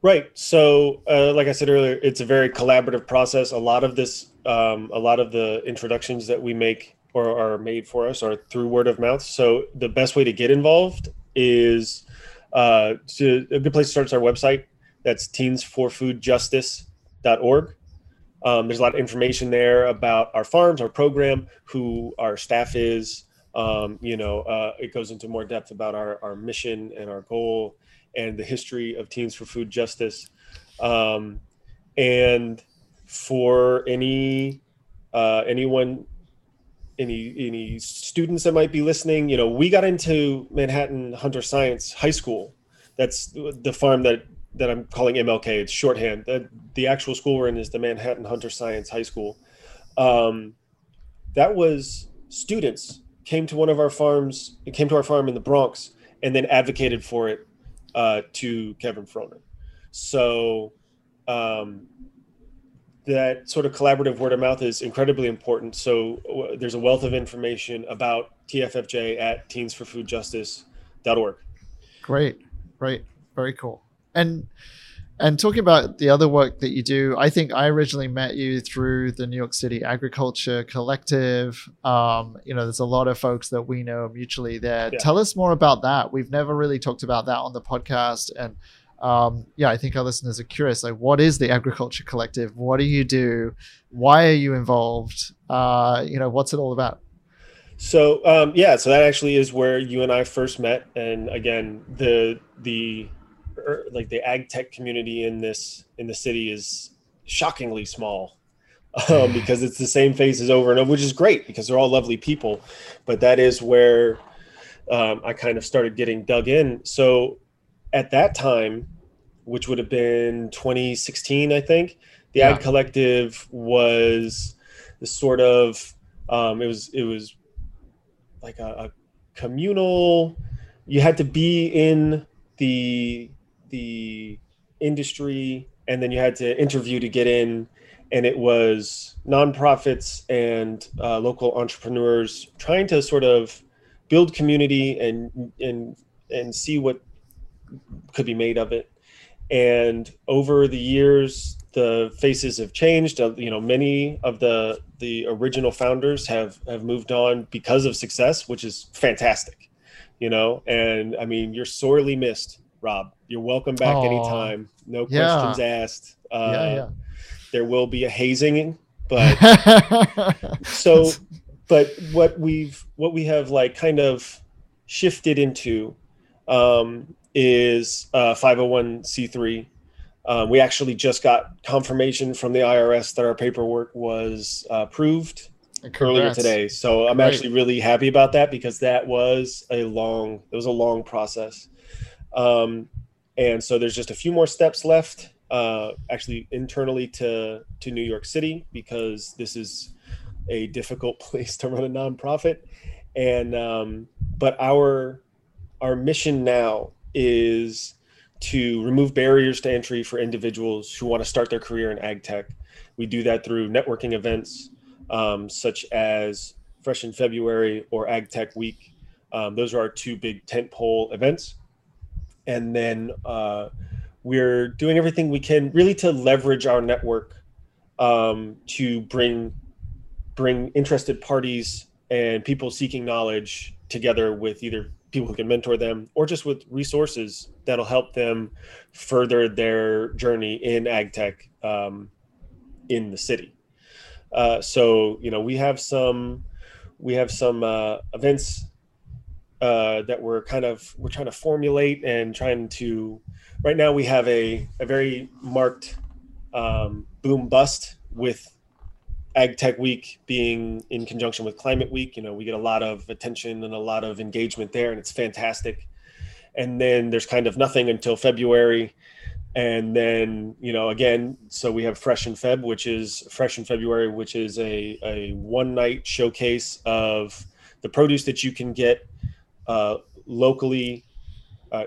Right. So, uh, like I said earlier, it's a very collaborative process. A lot of this, um, a lot of the introductions that we make or are made for us are through word of mouth. So, the best way to get involved is uh, to, a good place to start is our website. That's teensforfoodjustice.org. Um, there's a lot of information there about our farms, our program, who our staff is. Um, you know, uh, it goes into more depth about our, our mission and our goal and the history of Teens for Food Justice. Um, and for any uh, anyone, any any students that might be listening, you know, we got into Manhattan Hunter Science High School. That's the farm that that I'm calling MLK. It's shorthand. The, the actual school we're in is the Manhattan Hunter Science High School. Um, that was students came to one of our farms, came to our farm in the Bronx, and then advocated for it uh, to Kevin Frohman. So um, that sort of collaborative word of mouth is incredibly important. So uh, there's a wealth of information about TFFJ at teensforfoodjustice.org. Great, great, very cool. And and talking about the other work that you do, I think I originally met you through the New York City Agriculture Collective. Um, you know, there's a lot of folks that we know mutually there. Yeah. Tell us more about that. We've never really talked about that on the podcast, and um, yeah, I think our listeners are curious. Like, what is the Agriculture Collective? What do you do? Why are you involved? Uh, you know, what's it all about? So um, yeah, so that actually is where you and I first met, and again, the the er, like the ag tech community in this in the city is shockingly small um, because it's the same faces over and over, which is great because they're all lovely people. But that is where um, I kind of started getting dug in. So at that time, which would have been 2016, I think, the Yeah. Ag Collective was the sort of um, it was it was like a, a communal. You had to be in the the industry, and then you had to interview to get in. And it was nonprofits and uh, local entrepreneurs trying to sort of build community and and and see what could be made of it. And over the years, the faces have changed. Uh, you know, many of the the original founders have have moved on because of success, which is fantastic. You know, and I mean, you're sorely missed, Rob. You're welcome back Aw. anytime. No Yeah. questions asked. Uh, yeah, There will be a hazing, but so but what we've what we have like kind of shifted into um, is uh, 501c3 um, we actually just got confirmation from the irs that our paperwork was uh, approved earlier today so i'm Great. actually really happy about that because that was a long it was a long process um, and so there's just a few more steps left uh, actually internally to to new york city because this is a difficult place to run a nonprofit. And um, but our our mission now is to remove barriers to entry for individuals who want to start their career in ag tech. We do that through networking events um, such as fresh in february or ag tech week. Um, those are our two big tentpole events and then uh, we're doing everything we can really to leverage our network um, to bring bring interested parties and people seeking knowledge together with either people who can mentor them or just with resources that'll help them further their journey in ag tech um, in the city. Uh, so you know we have some we have some uh, events uh, that we're kind of we're trying to formulate and trying to right now we have a, a very marked um, boom bust with ag tech week being in conjunction with climate week. You know we get a lot of attention and a lot of engagement there and it's fantastic. And then there's kind of nothing until february. And then you know again so we have fresh in feb which is fresh in february which is a, a one night showcase of the produce that you can get uh, locally uh,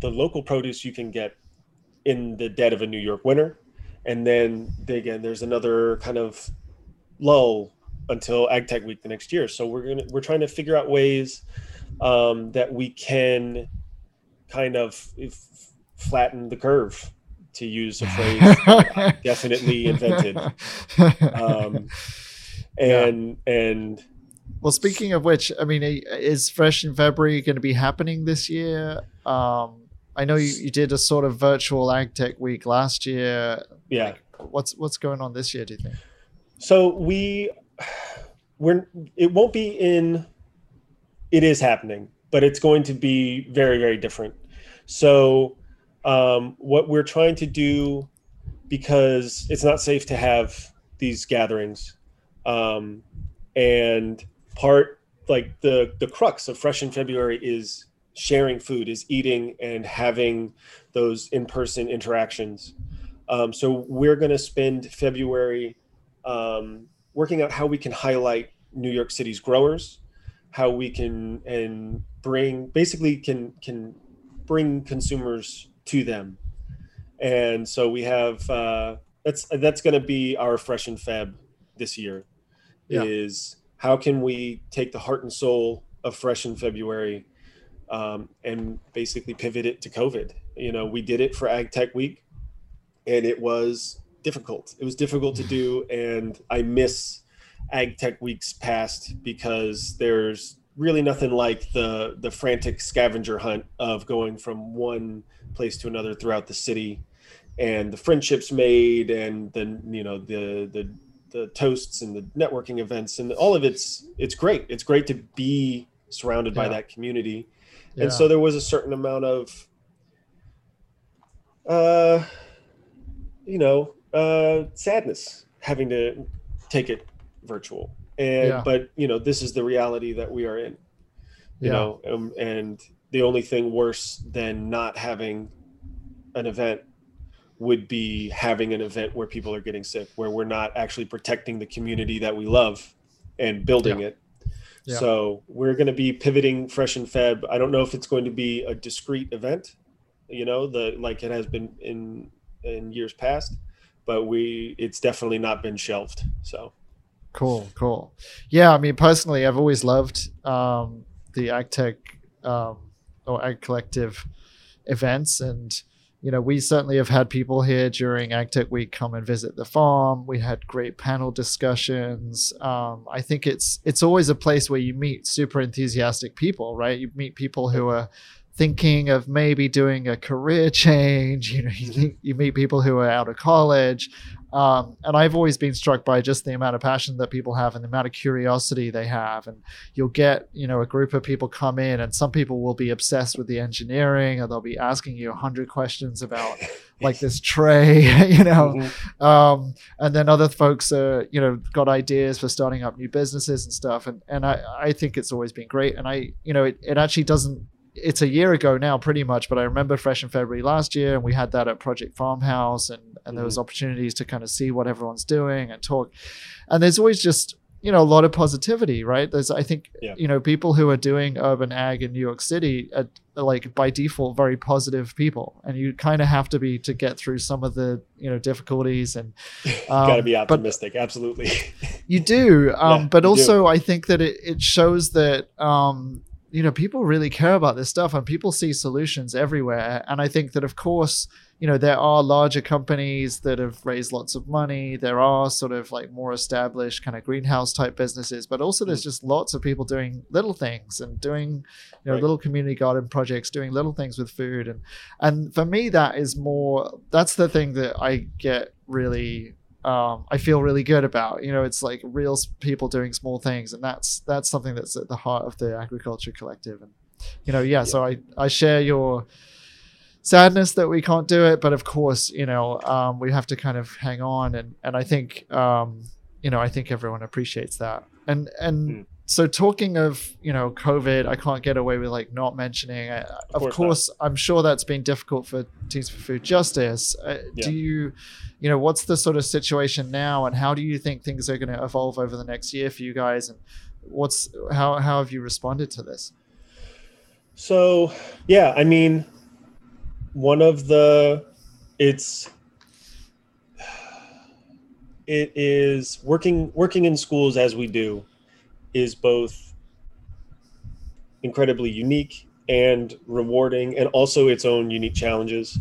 the local produce you can get in the dead of a new york winter and then again there's another kind of lull until ag tech week the next year so we're gonna we're trying to figure out ways um, that we can kind of if, flatten the curve to use a phrase definitely invented um, and yeah. and well speaking of which i mean is fresh in february going to be happening this year? Um, i know you, you did a sort of virtual ag tech week last year. Yeah. Like, what's what's going on this year do you think? So we we're it won't be in it is happening but it's going to be very very different. So um, what we're trying to do because it's not safe to have these gatherings um, and part like the the crux of fresh in february is sharing food is eating and having those in-person interactions um, so we're going to spend february um, working out how we can highlight new york city's growers how we can and bring basically can can bring consumers to them. And so we have uh, that's that's going to be our fresh and feb this year. Yeah. Is how can we take the heart and soul of fresh in February um, and basically pivot it to COVID? You know, we did it for Ag Tech Week, and it was difficult. It was difficult to do, and I miss Ag Tech Weeks past because there's really nothing like the the frantic scavenger hunt of going from one place to another throughout the city and the friendships made and then you know the the the toasts and the networking events and all of it's it's great it's great to be surrounded yeah. by that community yeah. and so there was a certain amount of uh you know uh sadness having to take it virtual and yeah. but you know this is the reality that we are in you know um, and the only thing worse than not having an event would be having an event where people are getting sick, where we're not actually protecting the community that we love and building yeah. it. Yeah. So we're going to be pivoting fresh and feb. I don't know if it's going to be a discrete event, you know, the like it has been in in years past, but we it's definitely not been shelved. So cool, cool. Yeah, I mean personally, I've always loved um, the AgTech um, or Ag Collective events. And, you know, we certainly have had people here during AgTech Week come and visit the farm. We had great panel discussions. Um, I think it's it's always a place where you meet super enthusiastic people, right? You meet people who are thinking of maybe doing a career change. You know, you, you meet people who are out of college, um, and I've always been struck by just the amount of passion that people have and the amount of curiosity they have. And you'll get, you know, a group of people come in, and some people will be obsessed with the engineering, or they'll be asking you a hundred questions about like this tray, you know. Mm-hmm. Um, and then other folks are, you know, got ideas for starting up new businesses and stuff. And and I I think it's always been great. And I, you know, it, it actually doesn't it's a year ago now, pretty much, but I remember fresh in February last year, and we had that at Project Farmhouse, and and mm-hmm. there was mm-hmm. opportunities to kind of see what everyone's doing and talk. And there's always just you know a lot of positivity, right? There's I think yeah. you know people who are doing urban ag in New York City are, like by default very positive people, and you kind of have to be to get through some of the you know difficulties and um, got to be optimistic. Absolutely, you do, um, yeah, but you also do. I think that it it shows that. Um, you know people really care about this stuff and people see solutions everywhere. And i think that of course you know there are larger companies that have raised lots of money. There are sort of like more established kind of greenhouse type businesses but also there's mm. just lots of people doing little things and doing you know Right. little community garden projects doing little things with food. And and for me that is more that's the thing that i get really um, I feel really good about. You know, it's like real people doing small things, and that's that's something that's at the heart of the agriculture collective. And you know, yeah. So I I share your sadness that we can't do it, but of course, you know, um, we have to kind of hang on, and and I think um, you know I think everyone appreciates that. And and Mm. So talking of you know COVID, I can't get away with like not mentioning. Of course course. I'm sure that's been difficult for Teens for Food Justice. Uh, Yeah. Do you, you know, what's the sort of situation now, and how do you think things are going to evolve over the next year for you guys, and what's how how have you responded to this? So, yeah, I mean, one of the it's it is working working in schools as we do is both incredibly unique and rewarding and also its own unique challenges.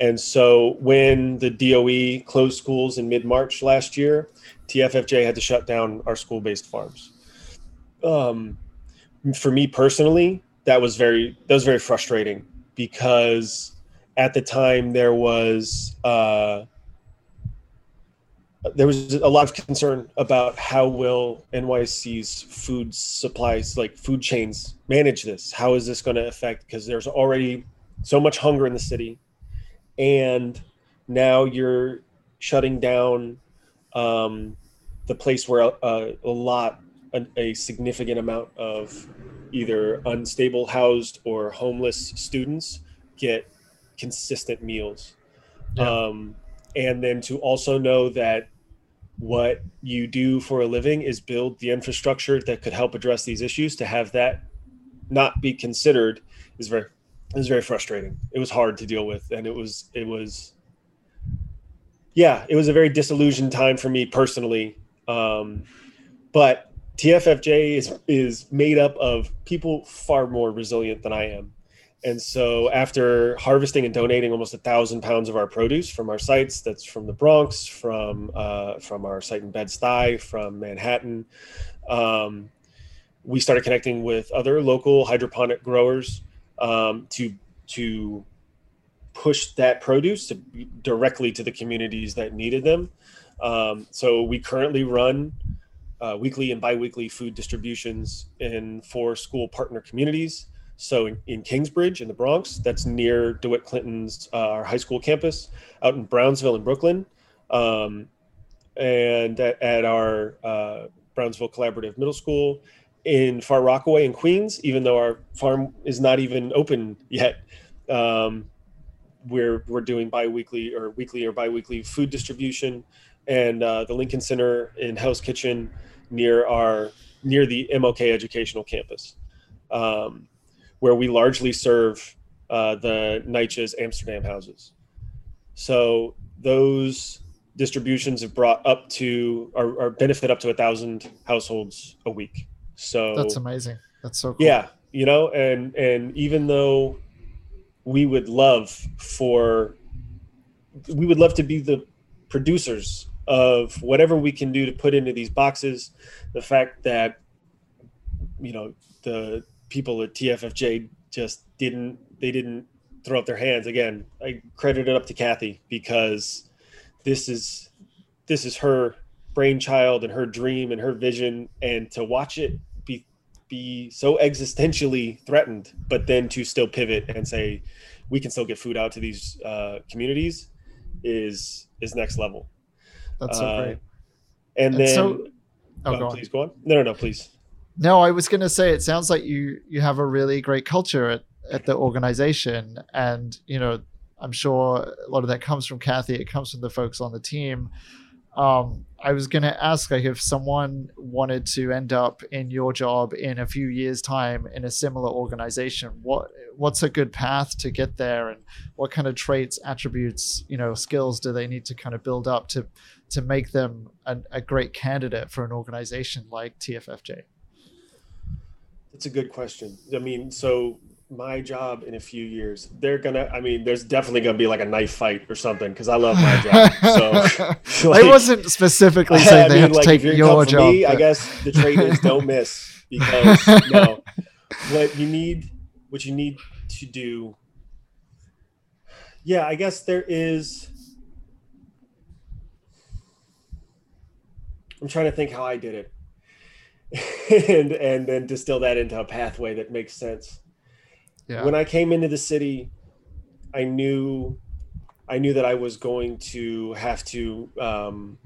And so when the DOE closed schools in mid-March last year, TFFJ had to shut down our school-based farms. Um, for me personally, that was very that was very frustrating because at the time there was uh, there was a lot of concern about how will NYC's food supplies like food chains manage this. How is this going to affect? Because there's already so much hunger in the city, and now you're shutting down um, the place where a, a lot a, a significant amount of either unstable housed or homeless students get consistent meals Yeah. um, and then to also know that what you do for a living is build the infrastructure that could help address these issues. To have that not be considered is very was very frustrating. It was hard to deal with and it was it was yeah it was a very disillusioned time for me personally. Um, but tffj is is made up of people far more resilient than i am and so after harvesting and donating almost a thousand pounds of our produce from our sites, that's from the Bronx, from uh, from our site in Bed-Stuy, from Manhattan, um, we started connecting with other local hydroponic growers um, to to push that produce to, directly to the communities that needed them. Um, so we currently run uh, weekly and biweekly food distributions in four school partner communities. So in, in Kingsbridge in the Bronx, that's near DeWitt Clinton's uh, high school campus, out in Brownsville in Brooklyn, um, and at, at our uh, Brownsville Collaborative Middle School, in Far Rockaway in Queens. Even though our farm is not even open yet, um, we're we're doing biweekly or weekly or biweekly food distribution, and uh, the Lincoln Center in Hell's Kitchen near our near the MLK Educational Campus. Um, where we largely serve uh, the NYCHA's Amsterdam houses. So those distributions have brought up to our, our benefit up to a thousand households a week. So That's amazing. That's so cool. yeah, you know, and and even though we would love for we would love to be the producers of whatever we can do to put into these boxes, the fact that you know the people at TFFJ just didn't they didn't throw up their hands again. I credit it up to Kathy because this is this is her brainchild and her dream and her vision and to watch it be be so existentially threatened but then to still pivot and say we can still get food out to these uh, communities is is next level That's so Uh, great. and, And then so- Oh, uh, go on. please go on no no no please No, I was going to say it sounds like you you have a really great culture at, at the organization, and you know I'm sure a lot of that comes from Kathy. It comes from the folks on the team. Um, I was going to ask like if someone wanted to end up in your job in a few years' time in a similar organization, what what's a good path to get there, and what kind of traits, attributes, you know, skills do they need to kind of build up to to make them a, a great candidate for an organization like TFFJ? That's a good question. I mean, so my job in a few years, they're gonna. I mean, there's definitely gonna be like a knife fight or something because I love my job. So I wasn't specifically saying I they mean, have to take your job. me, I guess the trade is don't miss because no, what you need, what you need to do. Yeah, I guess there is. I'm trying to think how I did it, and and then distill that into a pathway that makes sense. yeah. When I came into the city, I knew, I knew that I was going to have to um,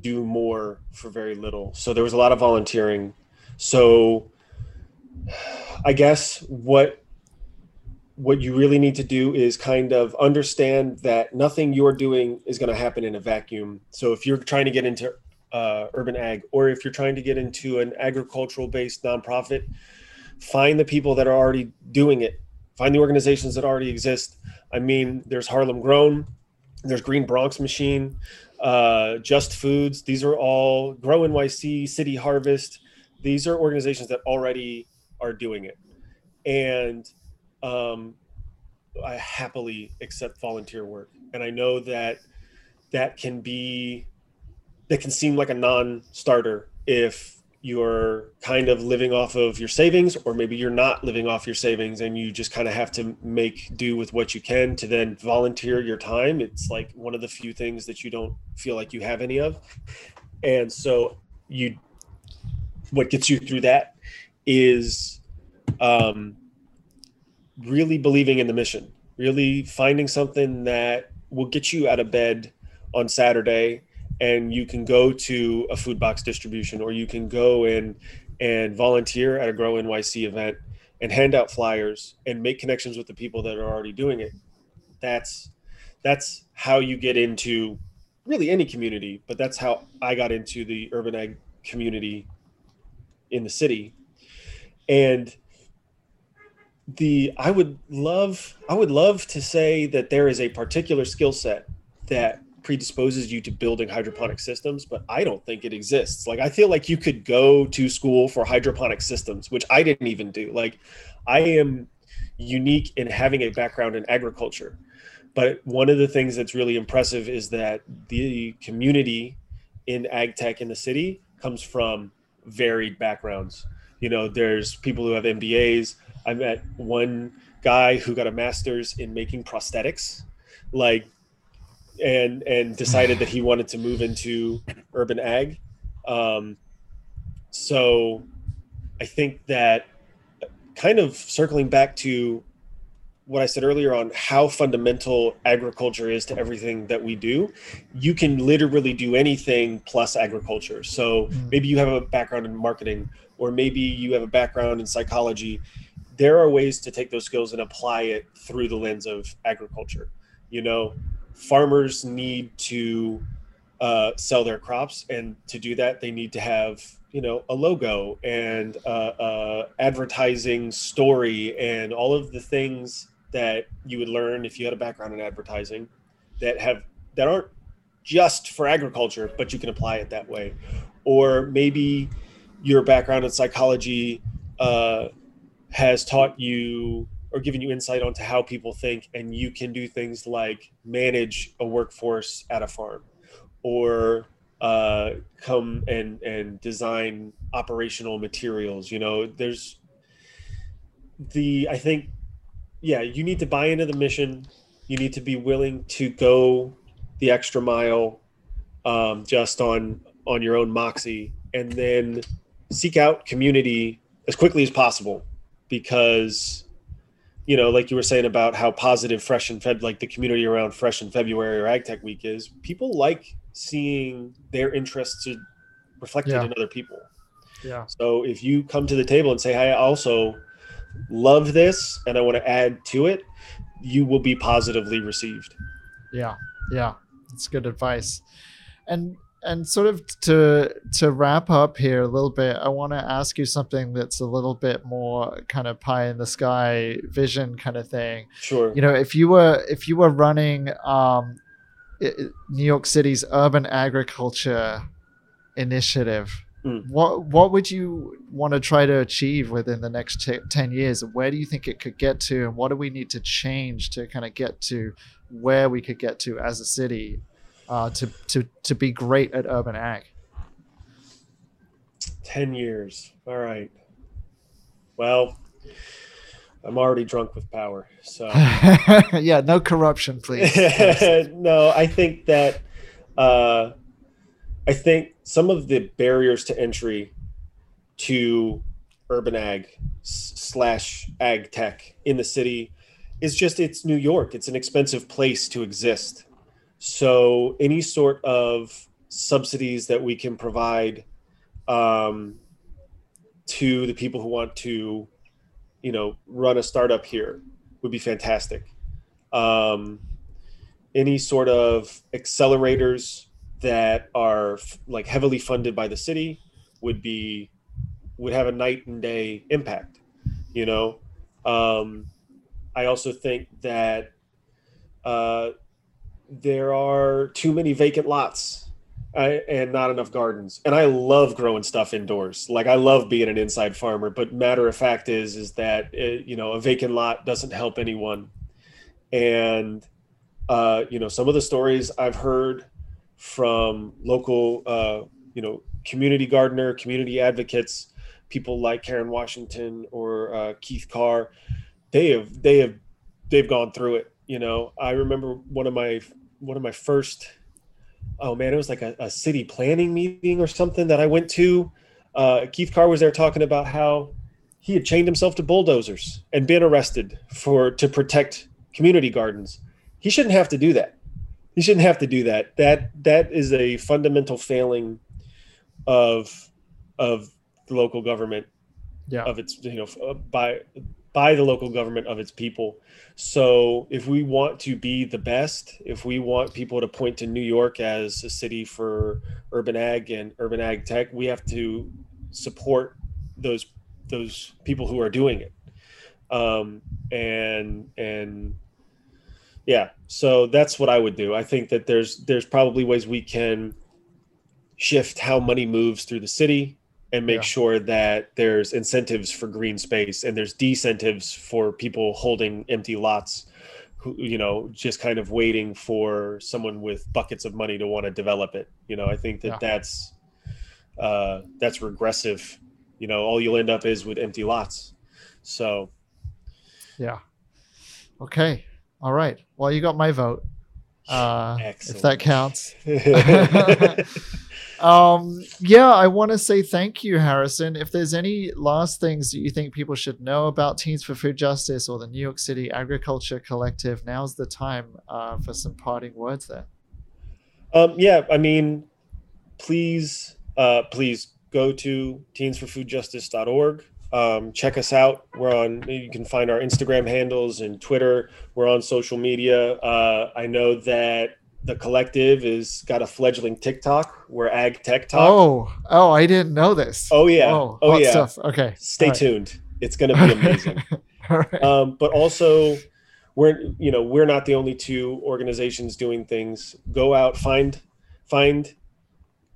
do more for very little. So there was a lot of volunteering. So I guess what what you really need to do is kind of understand that nothing you're doing is going to happen in a vacuum. So if you're trying to get into uh, urban ag, or if you're trying to get into an agricultural based nonprofit, find the people that are already doing it. Find the organizations that already exist. I mean, there's Harlem Grown, there's Green Bronx Machine, uh, Just Foods. These are all Grow NYC, City Harvest. These are organizations that already are doing it, and um, I happily accept volunteer work. And I know that that can be that can seem like a non-starter if you're kind of living off of your savings or maybe you're not living off your savings and you just kind of have to make do with what you can to then volunteer your time. It's like one of the few things that you don't feel like you have any of. And so you what gets you through that is um, really believing in the mission really finding something that will get you out of bed on saturday and you can go to a food box distribution or you can go in and volunteer at a grow nyc event and hand out flyers and make connections with the people that are already doing it. That's that's how you get into really any community but that's how i got into the urban ag community in the city. And the i would love i would love to say that there is a particular skill set that predisposes you to building hydroponic systems but i don't think it exists. Like i feel like you could go to school for hydroponic systems which i didn't even do. Like i am unique in having a background in agriculture. But one of the things that's really impressive is that the community in ag tech in the city comes from varied backgrounds. You know there's people who have mbas i met one guy who got a master's in making prosthetics. Like and and decided that he wanted to move into urban ag. Um, so i think that kind of circling back to what i said earlier on how fundamental agriculture is to everything that we do you can literally do anything plus agriculture. So Mm. maybe you have a background in marketing or maybe you have a background in psychology. There are ways to take those skills and apply it through the lens of agriculture you know farmers need to uh, sell their crops and to do that they need to have you know a logo and uh, uh, advertising story and all of the things that you would learn if you had a background in advertising that have that aren't just for agriculture but you can apply it that way. Or maybe your background in psychology uh, has taught you or giving you insight onto how people think and you can do things like manage a workforce at a farm or uh, come and and design operational materials you know there's the i think yeah you need to buy into the mission. You need to be willing to go the extra mile um, just on on your own moxie and then seek out community as quickly as possible because you know like you were saying about how positive fresh and fed like the community around fresh and february or ag tech week is people like seeing their interests reflected Yeah. in other people yeah. so if you come to the table and say, "Hey, I also love this and I want to add to it," you will be positively received. Yeah, yeah, that's good advice. And and sort of to to wrap up here a little bit, I want to ask you something that's a little bit more kind of pie in the sky vision kind of thing. Sure. You know, if you were if you were running um, New York City's urban agriculture initiative, Mm. What what would you want to try to achieve within the next t- ten years? Where do you think it could get to, and what do we need to change to kind of get to where we could get to as a city uh, to to to be great at urban ag? 10 years. All right. Well, I'm already drunk with power. So, yeah, no corruption, please. no, I think that, uh, I think some of the barriers to entry to urban ag slash ag tech in the city is just it's New York. It's an expensive place to exist. So, any sort of subsidies that we can provide um, to the people who want to, you know, run a startup here would be fantastic. Um, any sort of accelerators that are f- like heavily funded by the city would be would have a night and day impact. You know, um, I also think that uh, there are too many vacant lots I, and not enough gardens. And I love growing stuff indoors. Like I love being an inside farmer. But matter of fact is is that it, you know a vacant lot doesn't help anyone. And uh, you know some of the stories I've heard from local uh, you know community gardener, community advocates, people like Karen Washington or uh, Keith Carr, they have they have they've gone through it. You know, I remember one of my one of my first oh man, it was like a, a city planning meeting or something that I went to. Uh, Keith Carr was there talking about how he had chained himself to bulldozers and been arrested for to protect community gardens. He shouldn't have to do that. He shouldn't have to do that. That that is a fundamental failing of of the local government. Yeah. Of its you know by by the local government of its people. So if we want to be the best, if we want people to point to New York as a city for urban ag and urban ag tech, we have to support those those people who are doing it. Um, and and yeah, so that's what I would do. I think that there's there's probably ways we can shift how money moves through the city and make yeah. sure that there's incentives for green space and there's decentives for people holding empty lots who you know just kind of waiting for someone with buckets of money to want to develop it. You know i think that yeah. that's uh that's regressive. You know all you'll end up is with empty lots. So yeah. Okay. All right. Well you got my vote uh Excellent. if that counts Um, yeah, I want to say thank you, Harrison. If there's any last things that you think people should know about Teens for Food Justice or the New York City Agriculture Collective, now's the time uh, for some parting words there. Um, yeah, I mean, please, uh, please go to teensforfoodjustice.org. Um, check us out. We're on. You can find our Instagram handles and Twitter. We're on social media. Uh, I know that the collective is got a fledgling TikTok We're ag tech talk. Oh, oh, I didn't know this. Oh yeah, oh, oh yeah. Stuff. Okay, stay tuned. It's going to be amazing. um, but also, we're you know we're not the only two organizations doing things. Go out, find find,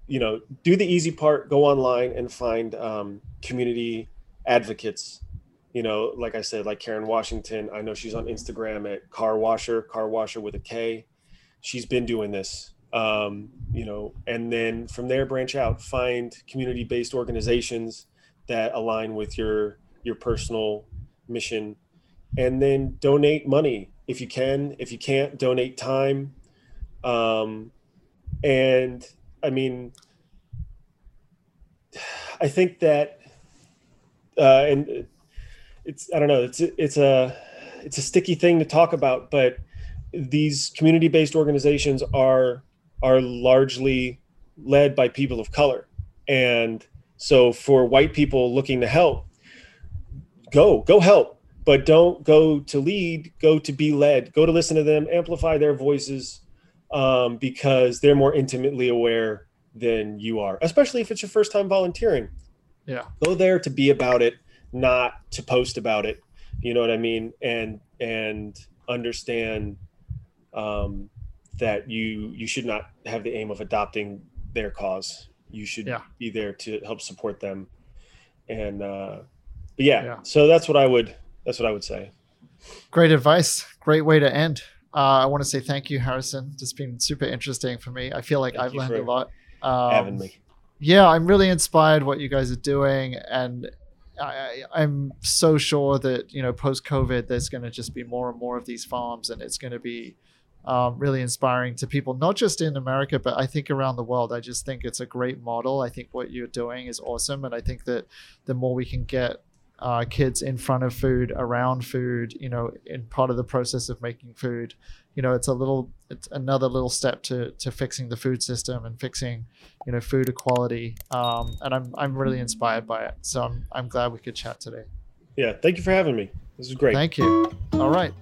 you know, do the easy part. Go online and find um, community advocates. You know, like I said, like Karen Washington. I know she's on Instagram at Car Washer, Car Washer with a K she's been doing this um, you know and then from there branch out find community-based organizations that align with your your personal mission and then donate money if you can if you can't donate time um, and i mean i think that uh, and it's i don't know it's it's a it's a sticky thing to talk about but these community-based organizations are are largely led by people of color. And so for white people looking to help go go help but don't go to lead go to be led. Go to listen to them amplify their voices um, because they're more intimately aware than you are especially if it's your first time volunteering yeah go there to be about it not to post about it you know what i mean and and understand um, that you you should not have the aim of adopting their cause. you should Yeah. be there to help support them. And uh, but yeah, Yeah. so that's what I would that's what I would say. Great advice. Great way to end. Uh, I want to say thank you, Harrison. It's been super interesting for me. I feel like Thank I've learned a lot. Um, Having me. Yeah, I'm really inspired what you guys are doing, and I, I'm so sure that you know post COVID, there's going to just be more and more of these farms, and it's going to be um, really inspiring to people, not just in America, but I think around the world. I just think it's a great model. I think what you're doing is awesome, and I think that the more we can get uh, kids in front of food, around food, you know, in part of the process of making food, you know, it's a little, it's another little step to to fixing the food system and fixing you know food equality. Um, and I'm, I'm really inspired by it. So I'm, I'm glad we could chat today. Yeah, thank you for having me. This is great. thank you. All right